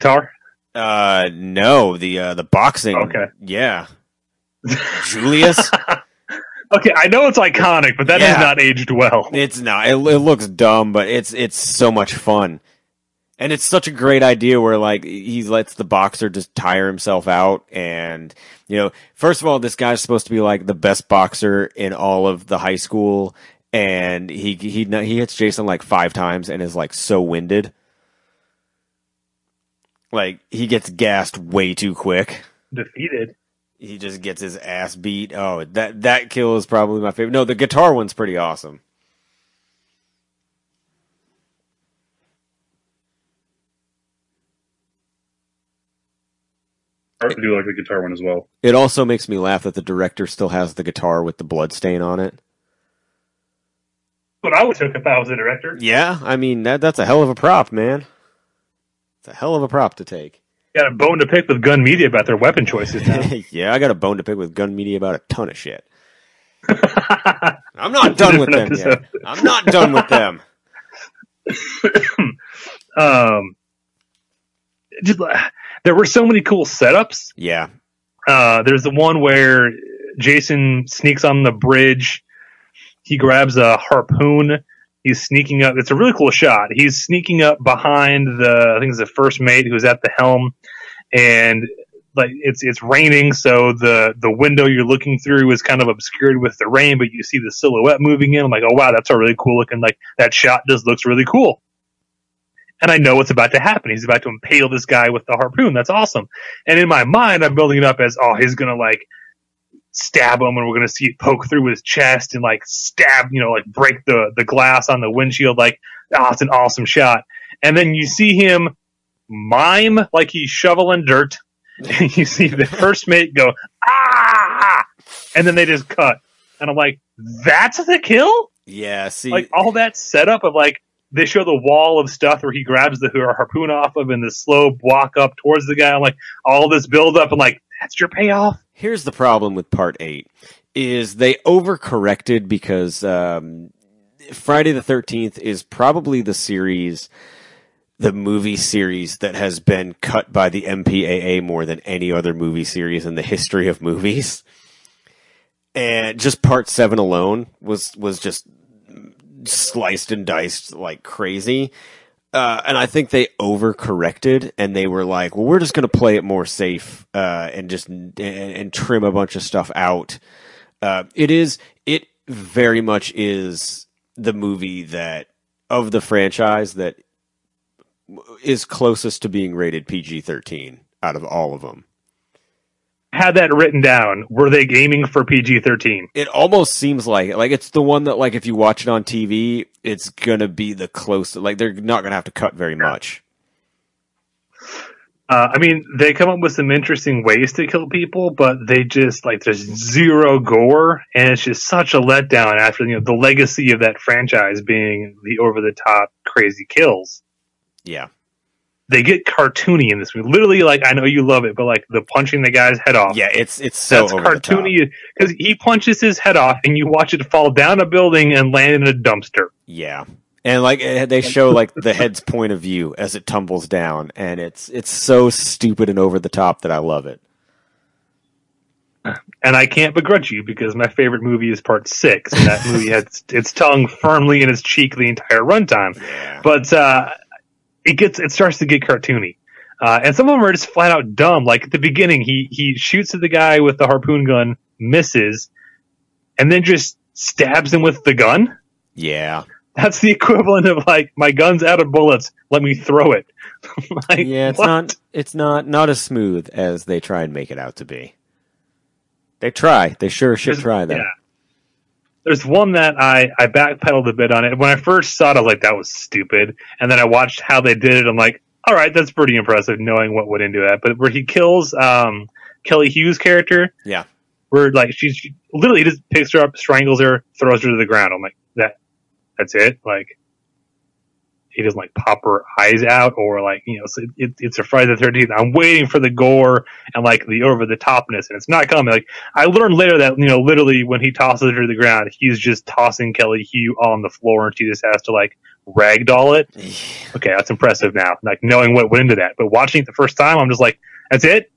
Tar? Uh, no, the uh, the boxing. Okay. Yeah. Julius. Okay, I know it's iconic, but that has not aged well. It's not. It, it looks dumb, but it's it's so much fun, and it's such a great idea where like he lets the boxer just tire himself out, and you know, first of all, this guy's supposed to be like the best boxer in all of the high school, and he he he hits Jason like five times and is like so winded, like he gets gassed way too quick. Defeated. He just gets his ass beat. Oh, that that kill is probably my favorite. No, the guitar one's pretty awesome. I do like the guitar one as well. It also makes me laugh that the director still has the guitar with the blood stain on it. What I would took if I was the director. Yeah, I mean that that's a hell of a prop, man. It's a hell of a prop to take. Got a bone to pick with Gun Media about their weapon choices now. yeah, I got a bone to pick with Gun Media about a ton of shit. I'm not done with them Different yet. I'm not done with them. um, just, there were so many cool setups. Yeah. Uh, there's the one where Jason sneaks on the bridge. He grabs a harpoon. He's sneaking up. It's a really cool shot. He's sneaking up behind the, I think it's the first mate who's at the helm, and like it's it's raining, so the the window you're looking through is kind of obscured with the rain, but you see the silhouette moving in. I'm like, oh wow, that's a really cool looking. Like that shot just looks really cool. And I know what's about to happen. He's about to impale this guy with the harpoon. That's awesome. And in my mind, I'm building it up as, oh, he's gonna like stab him and we're going to see it poke through his chest and like stab, you know, like break the, the glass on the windshield. Like, oh, it's an awesome shot. And then you see him mime like he's shoveling dirt. And you see the first mate go, ah! And then they just cut. And I'm like, that's the kill? Yeah, see, Like all that setup of like, they show the wall of stuff where he grabs the harpoon off of and the slow walk up towards the guy. I'm like, all this build up and like, that's your payoff. here's the problem with part eight is they overcorrected because um, Friday the Thirteenth is probably the series, the movie series that has been cut by the MPAA more than any other movie series in the history of movies. And just part seven alone was was just sliced and diced like crazy. Uh, and I think they overcorrected and they were like, well, we're just going to play it more safe, uh, and just, and, and trim a bunch of stuff out. Uh, it is, it very much is the movie that, of the franchise that is closest to being rated PG 13 out of all of them. Had that written down. Were they aiming for PG 13? It almost seems like it. Like it's the one that, like, if you watch it on TV, it's gonna be the closest. Like they're not gonna have to cut very much. Uh, I mean, they come up with some interesting ways to kill people, but they just like there's zero gore, and it's just such a letdown after you know the legacy of that franchise being the over the top crazy kills. Yeah. They get cartoony in this movie. Literally, like I know you love it, but like the punching the guy's head off. Yeah, it's it's so That's cartoony because he punches his head off, and you watch it fall down a building and land in a dumpster. Yeah. And like eh, they show like the head's point of view as it tumbles down and it's it's so stupid and over the top that I love it. and I can't begrudge you because my favorite movie is part six, and that movie has its tongue firmly in its cheek the entire runtime. But uh, it gets it starts to get cartoony, uh, and some of them are just flat out dumb. Like at the beginning, he he shoots at the guy with the harpoon gun, misses, and then just stabs him with the gun. Yeah. That's the equivalent of like my gun's out of bullets. Let me throw it. like, Yeah, it's what? not it's not not as smooth as they try and make it out to be. They try. They sure should try that. Yeah. There's one that I, I backpedaled a bit on it. When I first saw it, I was like, that was stupid. And then I watched how they did it. I'm like, all right, that's pretty impressive knowing what went into that. But where he kills um, Kelly Hu's character, Yeah. where like she's she literally just picks her up, strangles her, throws her to the ground. I'm like, that that's it? Like, he doesn't like pop her eyes out or like, you know, so it, it's a Friday the 13th. I'm waiting for the gore and like the over the topness and it's not coming. Like, I learned later that, you know, literally when he tosses her to the ground, he's just tossing Kelly Hu on the floor and she just has to like ragdoll it. Okay, that's impressive now. Like knowing what went into that. But watching it the first time, I'm just like, that's it?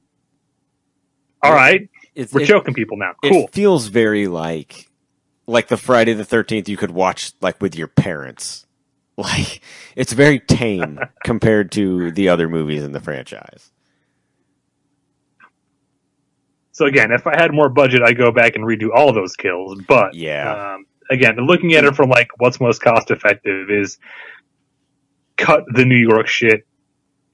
All right. It's, We're it- choking people now. It Cool. feels very like like the Friday the Thirteenth you could watch like with your parents. Like it's very tame compared to the other movies in the franchise. So again, if I had more budget, I'd go back and redo all those kills. But Yeah. um, again, looking at it from like what's most cost effective is cut the New York shit,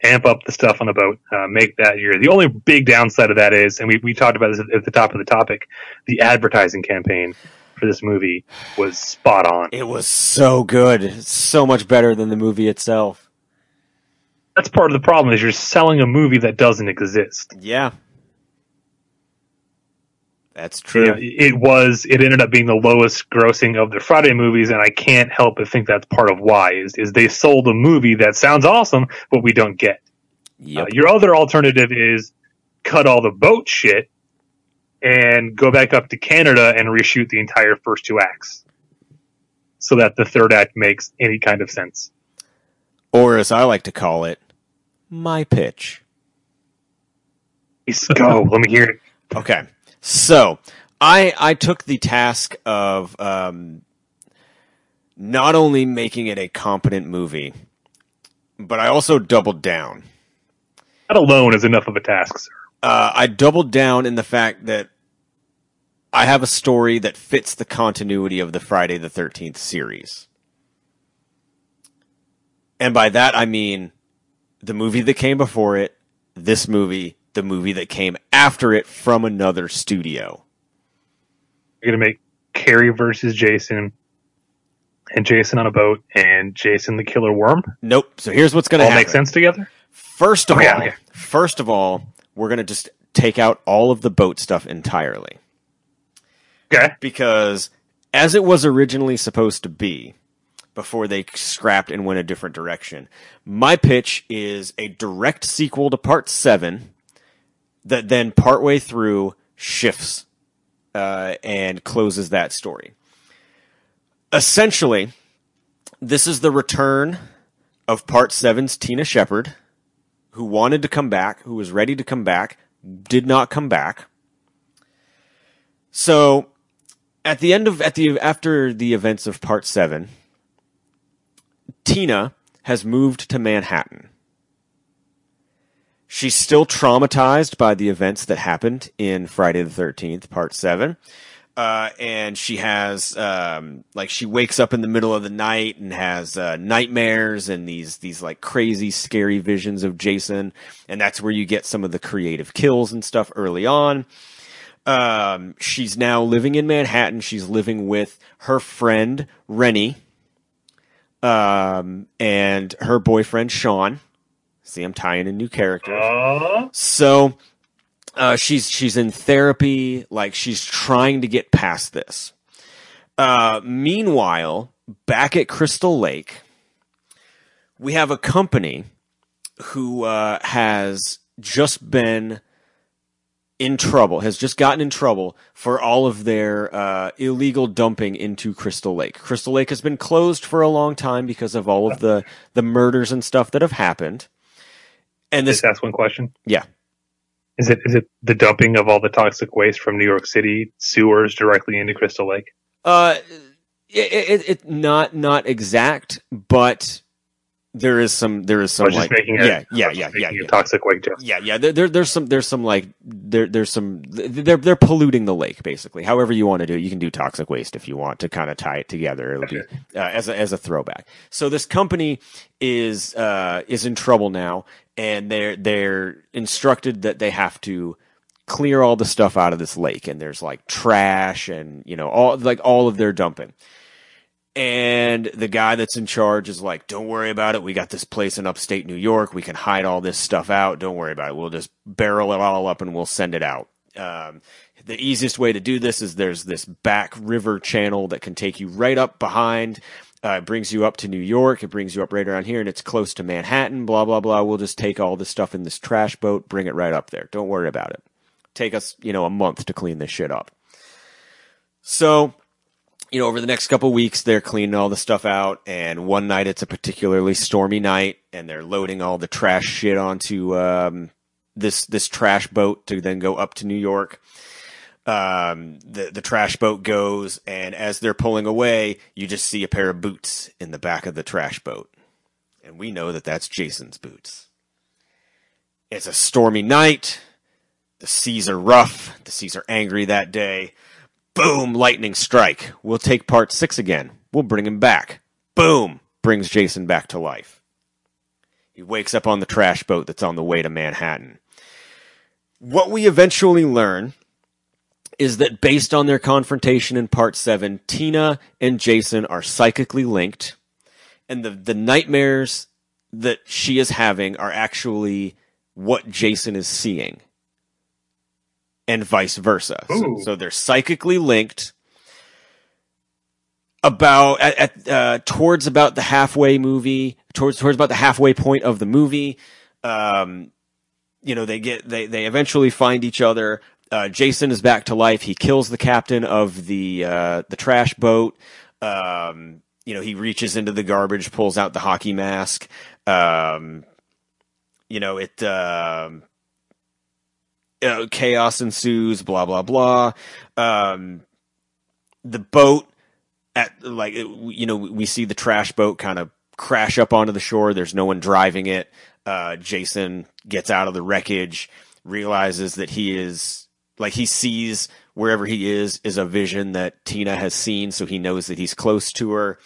amp up the stuff on the boat, uh, make that year. The only big downside of that is, and we we talked about this at the top of the topic, the advertising campaign for this movie was spot on. It was so good. So much better than the movie itself. That's part of the problem is you're selling a movie that doesn't exist. Yeah. That's You true. know, it was it ended up being the lowest grossing of the Friday movies, and I can't help but think that's part of why is is they sold a movie that sounds awesome, but we don't get. Yep. Uh, your other alternative is cut all the boat shit and go back up to Canada and reshoot the entire first two acts, so that the third act makes any kind of sense. or as I like to call it, my pitch. Let's go. Let me hear it. Okay. So I I took the task of um, not only making it a competent movie, but I also doubled down. That alone is enough of a task, sir. Uh, I doubled down in the fact that I have a story that fits the continuity of the Friday the Thirteenth series, and by that I mean the movie that came before it, this movie, the movie that came after it from another studio. You're gonna make Carrie versus Jason, and Jason on a boat, and Jason the killer worm. Nope. So here's what's going to All make sense together. First of Okay, all, okay. first of all, we're going to just take out all of the boat stuff entirely. Okay. Because as it was originally supposed to be, before they scrapped and went a different direction, my pitch is a direct sequel to part seven that then partway through shifts uh, and closes that story. Essentially, this is the return of part seven's Tina Shepard, who wanted to come back, who was ready to come back, did not come back. So, at the end of at the after the events of part seven, Tina has moved to Manhattan. She's still traumatized by the events that happened in Friday the Thirteenth, Part Seven. Uh, and she has um, like she wakes up in the middle of the night and has uh, nightmares and these these like crazy scary visions of Jason, and that's where you get some of the creative kills and stuff early on. Um, she's now living in Manhattan. She's living with her friend Rennie, um, and her boyfriend Sean. See, I'm tying in new characters. So uh, she's she's in therapy, like she's trying to get past this. Uh, meanwhile, back at Crystal Lake, we have a company who uh, has just been in trouble, has just gotten in trouble for all of their uh, illegal dumping into Crystal Lake. Crystal Lake has been closed for a long time because of all of the the murders and stuff that have happened. And this, Just ask one question. yeah, Is it is it the dumping of all the toxic waste from New York City sewers directly into Crystal Lake? Uh, it, it, it not not exact, but there is some there is some like making a, yeah yeah yeah yeah yeah. toxic waste joke. Yeah, yeah. There, there, there's some, there's some like, there, there's some. They're, they're polluting the lake, basically. However you want to do it, you can do toxic waste if you want to kind of tie it together. It'll be uh, as a as a throwback. So this company is uh is in trouble now, and they're they're instructed that they have to clear all the stuff out of this lake, and there's like trash and you know all like all of their dumping. And the guy that's in charge is like, don't worry about it. We got this place in upstate New York. We can hide all this stuff out. Don't worry about it. We'll just barrel it all up and we'll send it out. Um, the easiest way to do this is there's this back river channel that can take you right up behind. Uh, it brings you up to New York. It brings you up right around here and it's close to Manhattan, blah, blah, blah. We'll just take all this stuff in this trash boat, bring it right up there. Don't worry about it. Take us, you know, a month to clean this shit up. So, you know, over the next couple weeks, they're cleaning all the stuff out, and one night it's a particularly stormy night, and they're loading all the trash shit onto um, this this trash boat to then go up to New York. Um, the the trash boat goes, and as they're pulling away, you just see a pair of boots in the back of the trash boat, and we know that that's Jason's boots. It's a stormy night. The seas are rough. The seas are angry that day. Boom! Lightning strike. We'll take part six again. We'll bring him back. Boom! Brings Jason back to life. He wakes up on the trash boat that's on the way to Manhattan. What we eventually learn is that based on their confrontation in part seven, Tina and Jason are psychically linked, and the, the nightmares that she is having are actually what Jason is seeing, and vice versa. So, so they're psychically linked. About at, at uh, towards about the halfway movie, towards towards about the halfway point of the movie, um, you know they get they they eventually find each other. Uh, Jason is back to life. He kills the captain of the uh, the trash boat. Um, you know he reaches into the garbage, pulls out the hockey mask. Um, you know it. Uh, chaos ensues. Blah blah blah. Um, the boat at like you know we see the trash boat kind of crash up onto the shore. There's no one driving it. Uh, Jason gets out of the wreckage, realizes that he is like he sees wherever he is is a vision that Tina has seen, so he knows that he's close to her.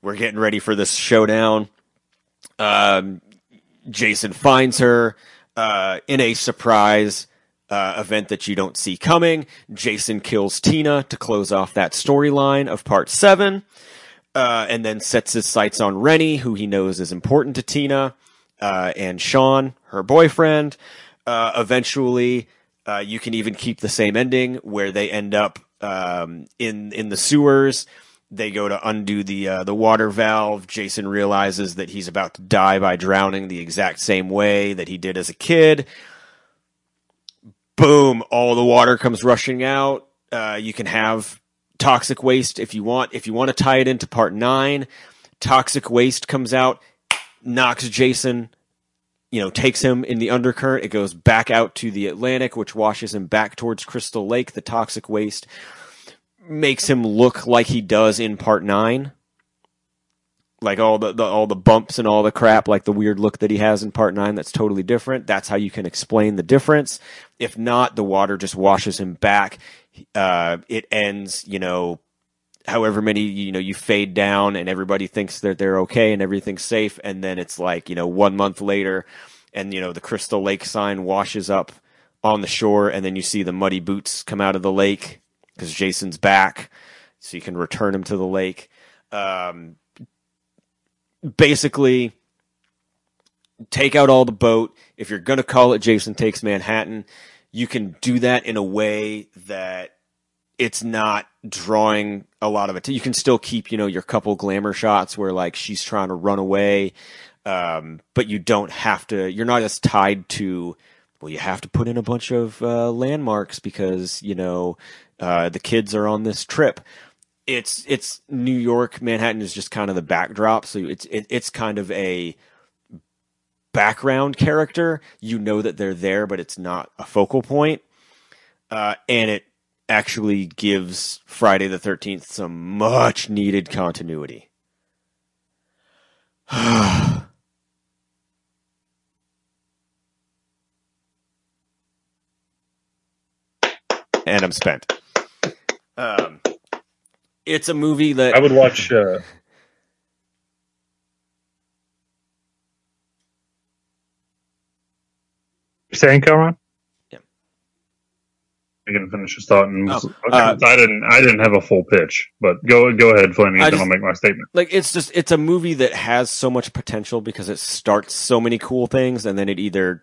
We're getting ready for this showdown. Um, Jason finds her uh, in a surprise uh, event that you don't see coming. Jason kills Tina to close off that storyline of part seven, uh, and then sets his sights on Rennie, who he knows is important to Tina, uh, and Sean, her boyfriend. Uh, eventually, uh, you can even keep the same ending where they end up um, in in the sewers. They go to undo the uh, the water valve. Jason realizes that he's about to die by drowning the exact same way that he did as a kid. Boom! All the water comes rushing out. Uh, you can have toxic waste if you want. If you want to tie it into part nine, toxic waste comes out, knocks Jason you know, takes him in the undercurrent. It goes back out to the Atlantic, which washes him back towards Crystal Lake. The toxic waste makes him look like he does in part nine. Like all the, the all the bumps and all the crap, like the weird look that he has in part nine, that's totally different. That's how you can explain the difference. If not, the water just washes him back. Uh, it ends, you know, however many you know you fade down and everybody thinks that they're okay and everything's safe and then it's like you know one month later and you know the crystal lake sign washes up on the shore and then you see the muddy boots come out of the lake because jason's back so you can return him to the lake. Um, basically take out all the boat. If you're going to call it jason takes manhattan you can do that in a way that it's not drawing a lot of it. You can still keep, you know, your couple glamour shots where like she's trying to run away, um, but you don't have to. You're not as tied to. Well, you have to put in a bunch of uh, landmarks because you know uh, the kids are on this trip. It's it's New York. Manhattan is just kind of the backdrop, so it's it, it's kind of a background character. You know that they're there, but it's not a focal point. Uh, and it actually gives Friday the 13th some much needed continuity. and I'm spent. Um, it's a movie that I would watch. Uh, saying, Cameron? I can finish his thought, and Oh, uh, I didn't. I didn't have a full pitch, but go go ahead, Fleming, and then I'll make my statement. like it's just it's a movie that has so much potential because it starts so many cool things and then it either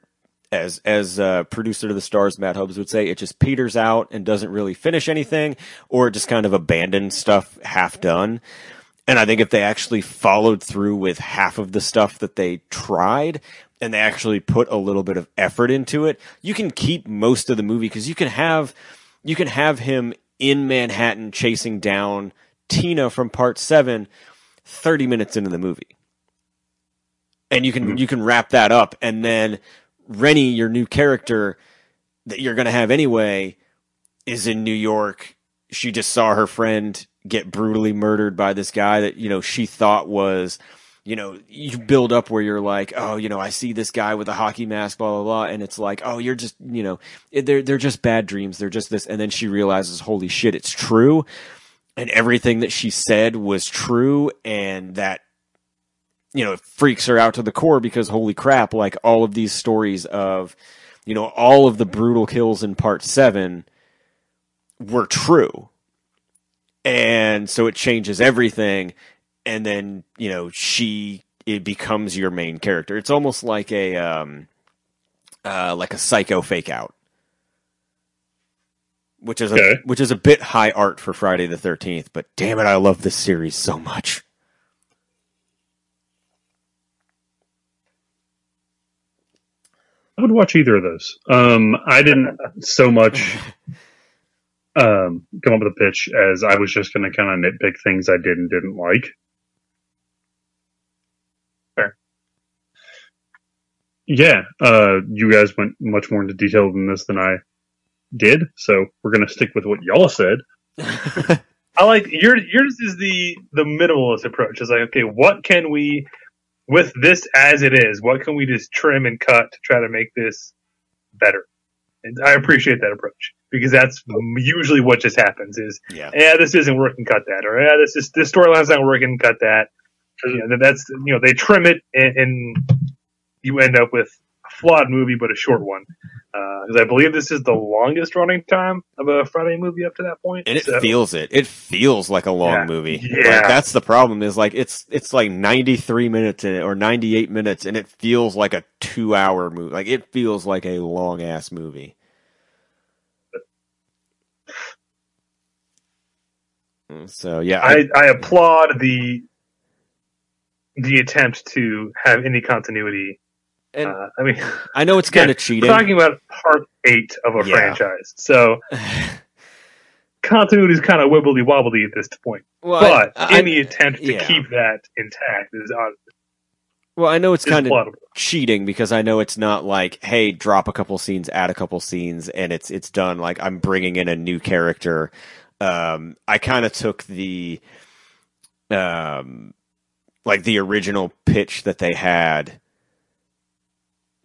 as as uh, producer to the stars Matt Hubbs would say it just peters out and doesn't really finish anything or it just kind of abandons stuff half done and I think if they actually followed through with half of the stuff that they tried and they actually put a little bit of effort into it, you can keep most of the movie because you can have you can have him in Manhattan chasing down Tina from part 7 30 minutes into the movie. And you can mm-hmm. you can wrap that up and then Rennie, your new character that you're going to have anyway, is in New York. She just saw her friend get brutally murdered by this guy that, you know, she thought was, you know, you build up where you're like, oh, you know, I see this guy with a hockey mask, blah, blah, blah. And it's like, oh, you're just, you know, they're, they're just bad dreams. They're just this. And then she realizes, holy shit, it's true. And everything that she said was true. And that, you know, it freaks her out to the core because holy crap, like all of these stories of, you know, all of the brutal kills in part seven were true. And so it changes everything. And then, you know, she, it becomes your main character. It's almost like a, um, uh, like a psycho fake out. Which is a, Okay. which is a bit high art for Friday the 13th, but damn it, I love this series so much. I would watch either of those. Um, I didn't so much um, come up with a pitch as I was just going to kind of nitpick things I did and didn't like. Yeah, uh, you guys went much more into detail than this than I did, so we're going to stick with what y'all said. I like your yours is the the minimalist approach. It's like, okay, what can we with this as it is? What can we just trim and cut to try to make this better? And I appreciate that approach because that's usually what just happens. Is Yeah. yeah, this isn't working, cut that, or yeah, this is this storyline's not working, cut that. You know, that's you know they trim it and, and you end up with a flawed movie but a short one. Because I believe this is the longest running time of a Friday movie up to that point. and it So- feels it. It feels like a long Yeah. movie. Yeah. Like, that's the problem. Is like it's it's like ninety three minutes in it, or ninety eight minutes, and it feels like a two hour movie. Like it feels like a long ass movie. Mm, So yeah, I, I applaud the the attempt to have any continuity. And uh, I mean, I know it's kind yeah, of cheating. We're talking about part eight of a Yeah. franchise, so continuity is kind of wibbly wobbly at this point. Well, but I- I- any attempt to yeah. keep that intact is on. Well, I know it's kind of cheating because I know it's not like, hey, drop a couple scenes, add a couple scenes, and it's it's done. Like I'm bringing in a new character. Um, I kind of took the, um, like the original pitch that they had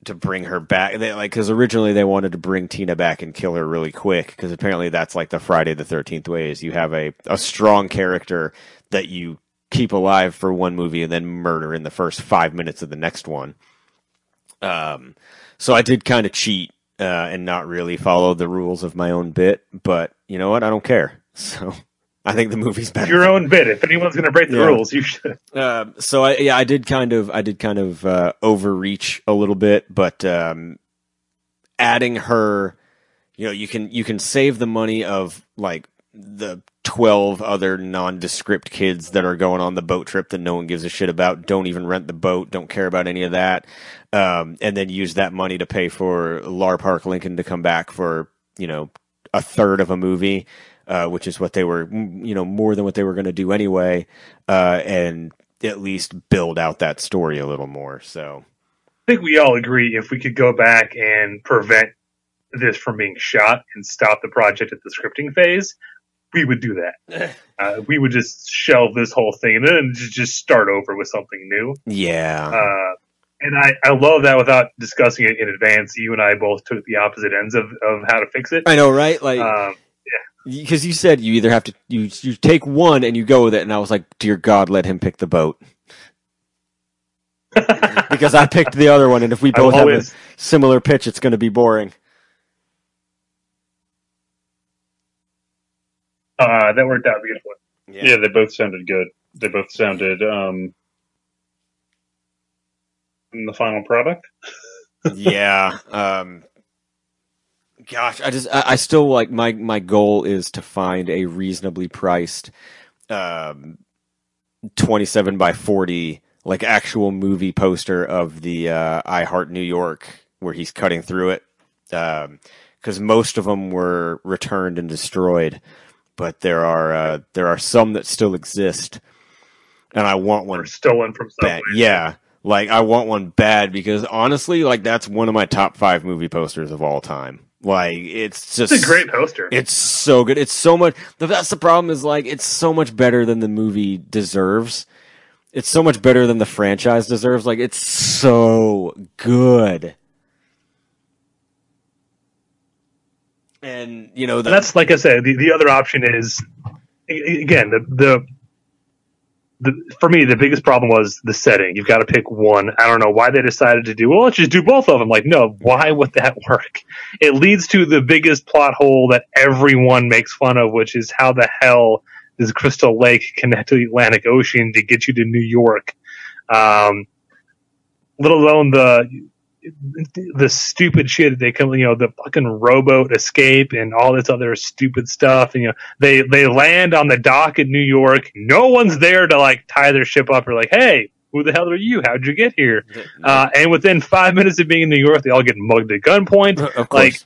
to bring her back. They, like because originally they wanted to bring Tina back and kill her really quick because apparently that's like the Friday the Thirteenth way is you have a a strong character that you keep alive for one movie and then murder in the first five minutes of the next one. Um, so I did kind of cheat uh, and not really follow the rules of my own bit, but you know what? I don't care. So I think the movie's better. Your own bit. If anyone's going to break the Yeah. rules, you should. Um, so I, yeah, I did kind of, I did kind of uh, overreach a little bit, but um, adding her, you know, you can you can save the money of like the twelve other nondescript kids that are going on the boat trip that no one gives a shit about, don't even rent the boat, don't care about any of that, um, and then use that money to pay for Lar Park Lincoln to come back for you know a third of a movie, uh, which is what they were, you know, more than what they were going to do anyway, uh, and at least build out that story a little more. So I think we all agree if we could go back and prevent this from being shot and stop the project at the scripting phase, we would do that. uh, we would just shelve this whole thing and then just start over with something new. yeah, Uh, and I, I love that without discussing it in advance. You and I both took the opposite ends of, of how to fix it. I know, right? Like. Um, because you said you either have to you you take one and you go with it, and I was like, dear God, let him pick the boat. because I picked the other one, and if we both have always- a similar pitch, it's going to be boring. uh, that worked out beautifully. Yeah. they both sounded good. They both sounded um in the final product. yeah. Um, gosh, I just I, I still like my my goal is to find a reasonably priced um, twenty seven by forty like actual movie poster of the uh, I Heart New York where he's cutting through it because most of them were returned and destroyed, but there are uh, there are some that still exist, and I want one Or stolen from somewhere. Yeah, like I want one bad because honestly, like that's one of my top five movie posters of all time. Like it's just It's a great poster. It's so good. It's so much. That's the problem. Is like it's so much better than the movie deserves. It's so much better than the franchise deserves. Like it's so good. And you know And that's like I said. The, the other option is again the, the the for me the biggest problem was the setting. You've got to pick one. I don't know why they decided to do. Well, let's just do both of them. Like, no, why would that work? It leads to the biggest plot hole that everyone makes fun of, which is how the hell does Crystal Lake connect to the Atlantic Ocean to get you to New York? Um, let alone the the stupid shit they come, you know, the fucking rowboat escape and all this other stupid stuff. And, you know, they, they land on the dock in New York. No one's there to like tie their ship up or like, Hey, who the hell are you? How'd you get here? Uh, and within five minutes of being in New York, they all get mugged at gunpoint. Of course.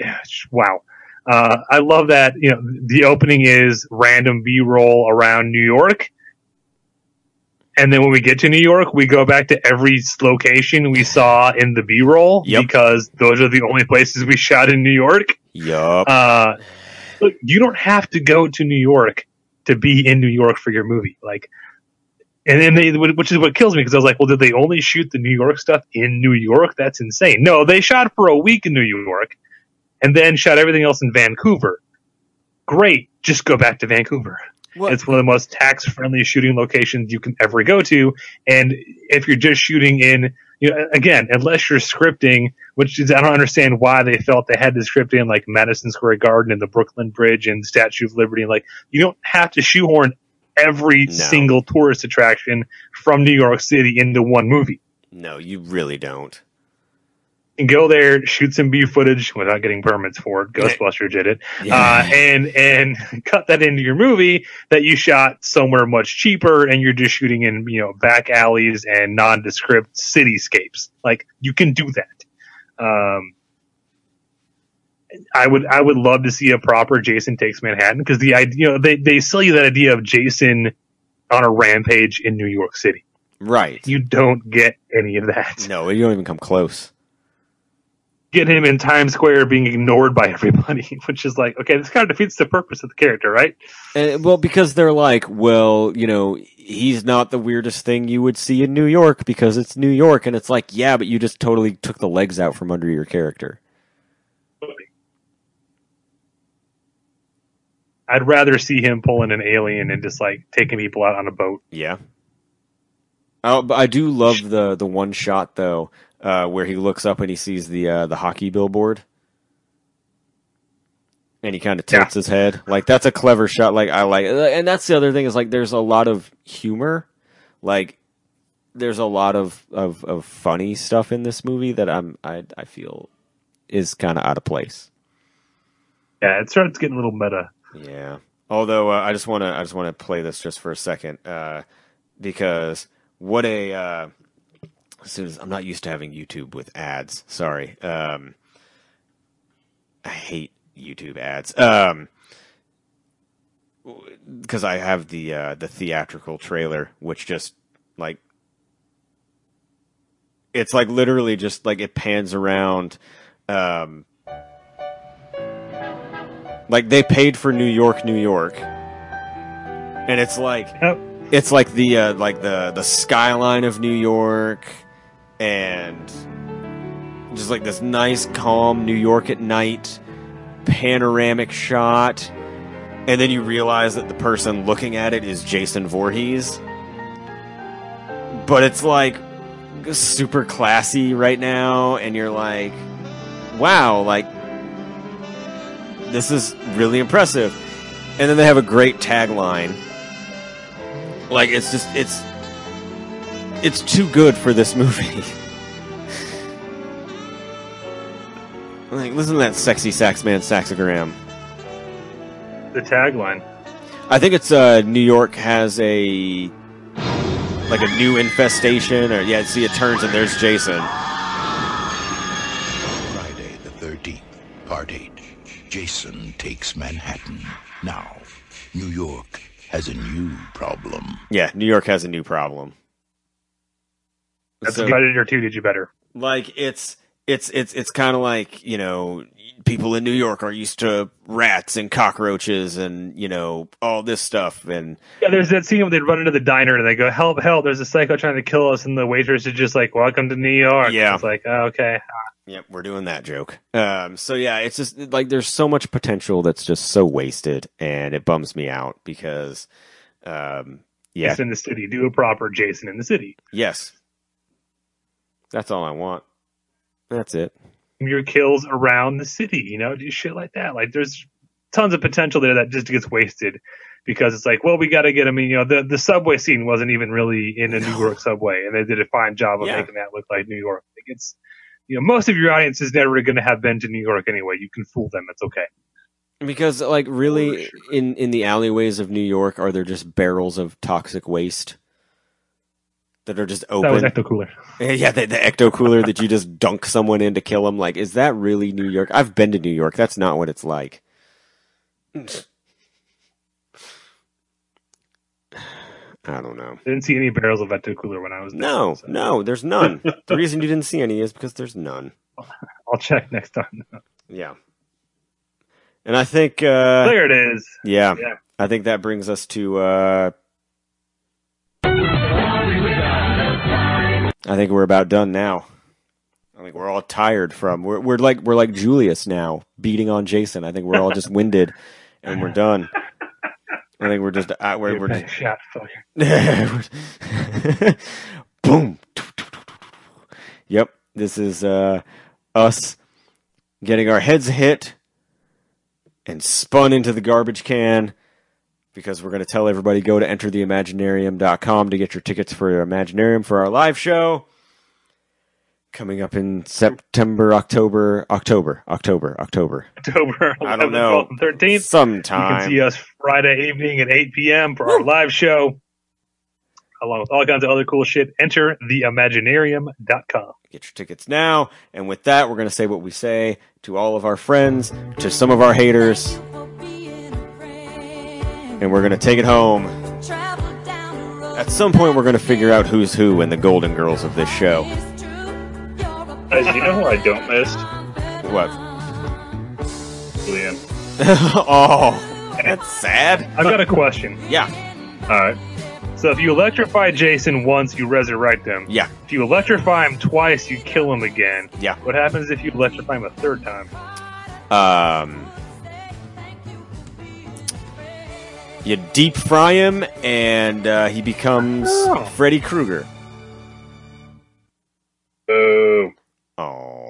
Like, wow. Uh, I love that. You know, the opening is random B roll around New York. And then when we get to New York, we go back to every location we saw in the B roll because those are the only places we shot in New York. Yup. Uh, look, you don't have to go to New York to be in New York for your movie. Like, and then they, which is what kills me because I was like, well, did they only shoot the New York stuff in New York? That's insane. No, they shot for a week in New York and then shot everything else in Vancouver. Great. Just go back to Vancouver. It's one of the most tax friendly shooting locations you can ever go to. And if you're just shooting in, you know, again, unless you're scripting, which is, I don't understand why they felt they had to script in like Madison Square Garden and the Brooklyn Bridge and Statue of Liberty. Like, you don't have to shoehorn every single tourist attraction from New York City into one movie. No, you really don't. And go there, shoot some B footage without getting permits for it. Ghostbusters did it, Yeah. uh, and and cut that into your movie that you shot somewhere much cheaper, and you're just shooting in you know back alleys and nondescript cityscapes. Like you can do that. Um, I would I would love to see a proper Jason takes Manhattan because the idea you know they they sell you that idea of Jason on a rampage in New York City. Right. You don't get any of that. No, you don't even come close. Get him in Times Square being ignored by everybody, which is like, okay, this kind of defeats the purpose of the character, right? And, well, because they're like, well, you know, he's not the weirdest thing you would see in New York because it's New York, and it's like, yeah, but you just totally took the legs out from under your character. I'd rather see him pulling an alien and just like taking people out on a boat. Yeah. Oh, but I do love the the one shot though, uh, where he looks up and he sees the uh, the hockey billboard, and he kind of tilts his head. Like that's a clever shot. Like I like, and that's the other thing is like there's a lot of humor, like there's a lot of of, of funny stuff in this movie that I'm I I feel is kind of out of place. Yeah, it starts getting a little meta. Yeah. Although uh, I just want to, I just want to play this just for a second uh, because what a. Uh, as soon as I'm not used to having YouTube with ads. Sorry. Um, I hate YouTube ads. Um, because I have the uh, the theatrical trailer, which just like it's like literally just like it pans around. Um, like they paid for New York, New York, and it's like it's like the uh, like the the skyline of New York, and just like this nice, calm New York at night, panoramic shot, and then you realize that the person looking at it is Jason Voorhees, but it's like super classy right now, and you're like, wow, like this is really impressive. And then they have a great tagline. Like it's just it's it's too good for this movie. like listen to that sexy sax man saxogram. The tagline. I think it's uh New York has a like a new infestation or yeah, see it turns and there's Jason. Friday the 13th, Part 8. Jason takes Manhattan. Now, New York has a new problem. Yeah, New York has a new problem. That's So- Predator 2 did you better. like it's it's it's it's kind of like you know people in New York are used to rats and cockroaches and you know all this stuff and Yeah, there's that scene where they run into the diner and they go, "Help! Help! There's a psycho trying to kill us," and the waitress is just like, "Welcome to New York." Yeah. it's like, oh, okay. Yep, we're doing that joke. Um, so yeah, it's just like there's so much potential that's just so wasted, and it bums me out because, um, yeah, Jason in the city. Do a proper Jason in the city. yes, that's all I want. That's it. Your kills around the city. You know, do shit like that. Like there's tons of potential there that just gets wasted because it's like, well, we got to get. I mean, you know, the the subway scene wasn't even really in a New York subway, and they did a fine job of Yeah. making that look like New York. Like it's, you know, most of your audience is never going to have been to New York anyway. You can fool them. It's okay. Because like really, in in the alleyways of New York, are there just barrels of toxic waste that are just open? That was Ecto Cooler. Yeah, the, the ecto cooler that you just dunk someone in to kill them. Like, is that really New York? I've been to New York. That's not what it's like. I don't know. Didn't see any barrels of Ecto Cooler when I was there. No, no, there's none. the reason you didn't see any is because there's none. I'll check next time. Yeah. And I think uh there it is. Yeah. Yeah. I think that brings us to uh I think we're about done now. I think we're all tired from we're we're like we're like Julius now beating on Jason. I think we're all just winded and we're done. I think we're just uh, we're, we're just shot. Fucker. boom. Yep, this is uh, us getting our heads hit and spun into the garbage can because we're going to tell everybody go to entertheimaginarium.com to get your tickets for your Imaginarium for our live show coming up in September, October, October, October, October. October 11th, I don't know. 12th, and 13th. You can see us Friday evening at 8 p.m. for our live show, along with all kinds of other cool shit. Enter theimaginarium.com. Get your tickets now. And with that, we're going to say what we say to all of our friends, to some of our haters. And we're going to take it home. At some point, we're going to figure out who's who in the Golden Girls of this show. Guys, you know who I don't miss? What? Liam. oh, that's sad. I've got a question. Yeah. All right. So if you electrify Jason once, you resurrect him. Yeah. If you electrify him twice, you kill him again. Yeah. What happens if you electrify him a third time? Um, You deep fry him, and uh, he becomes oh. Freddy Krueger. Oh.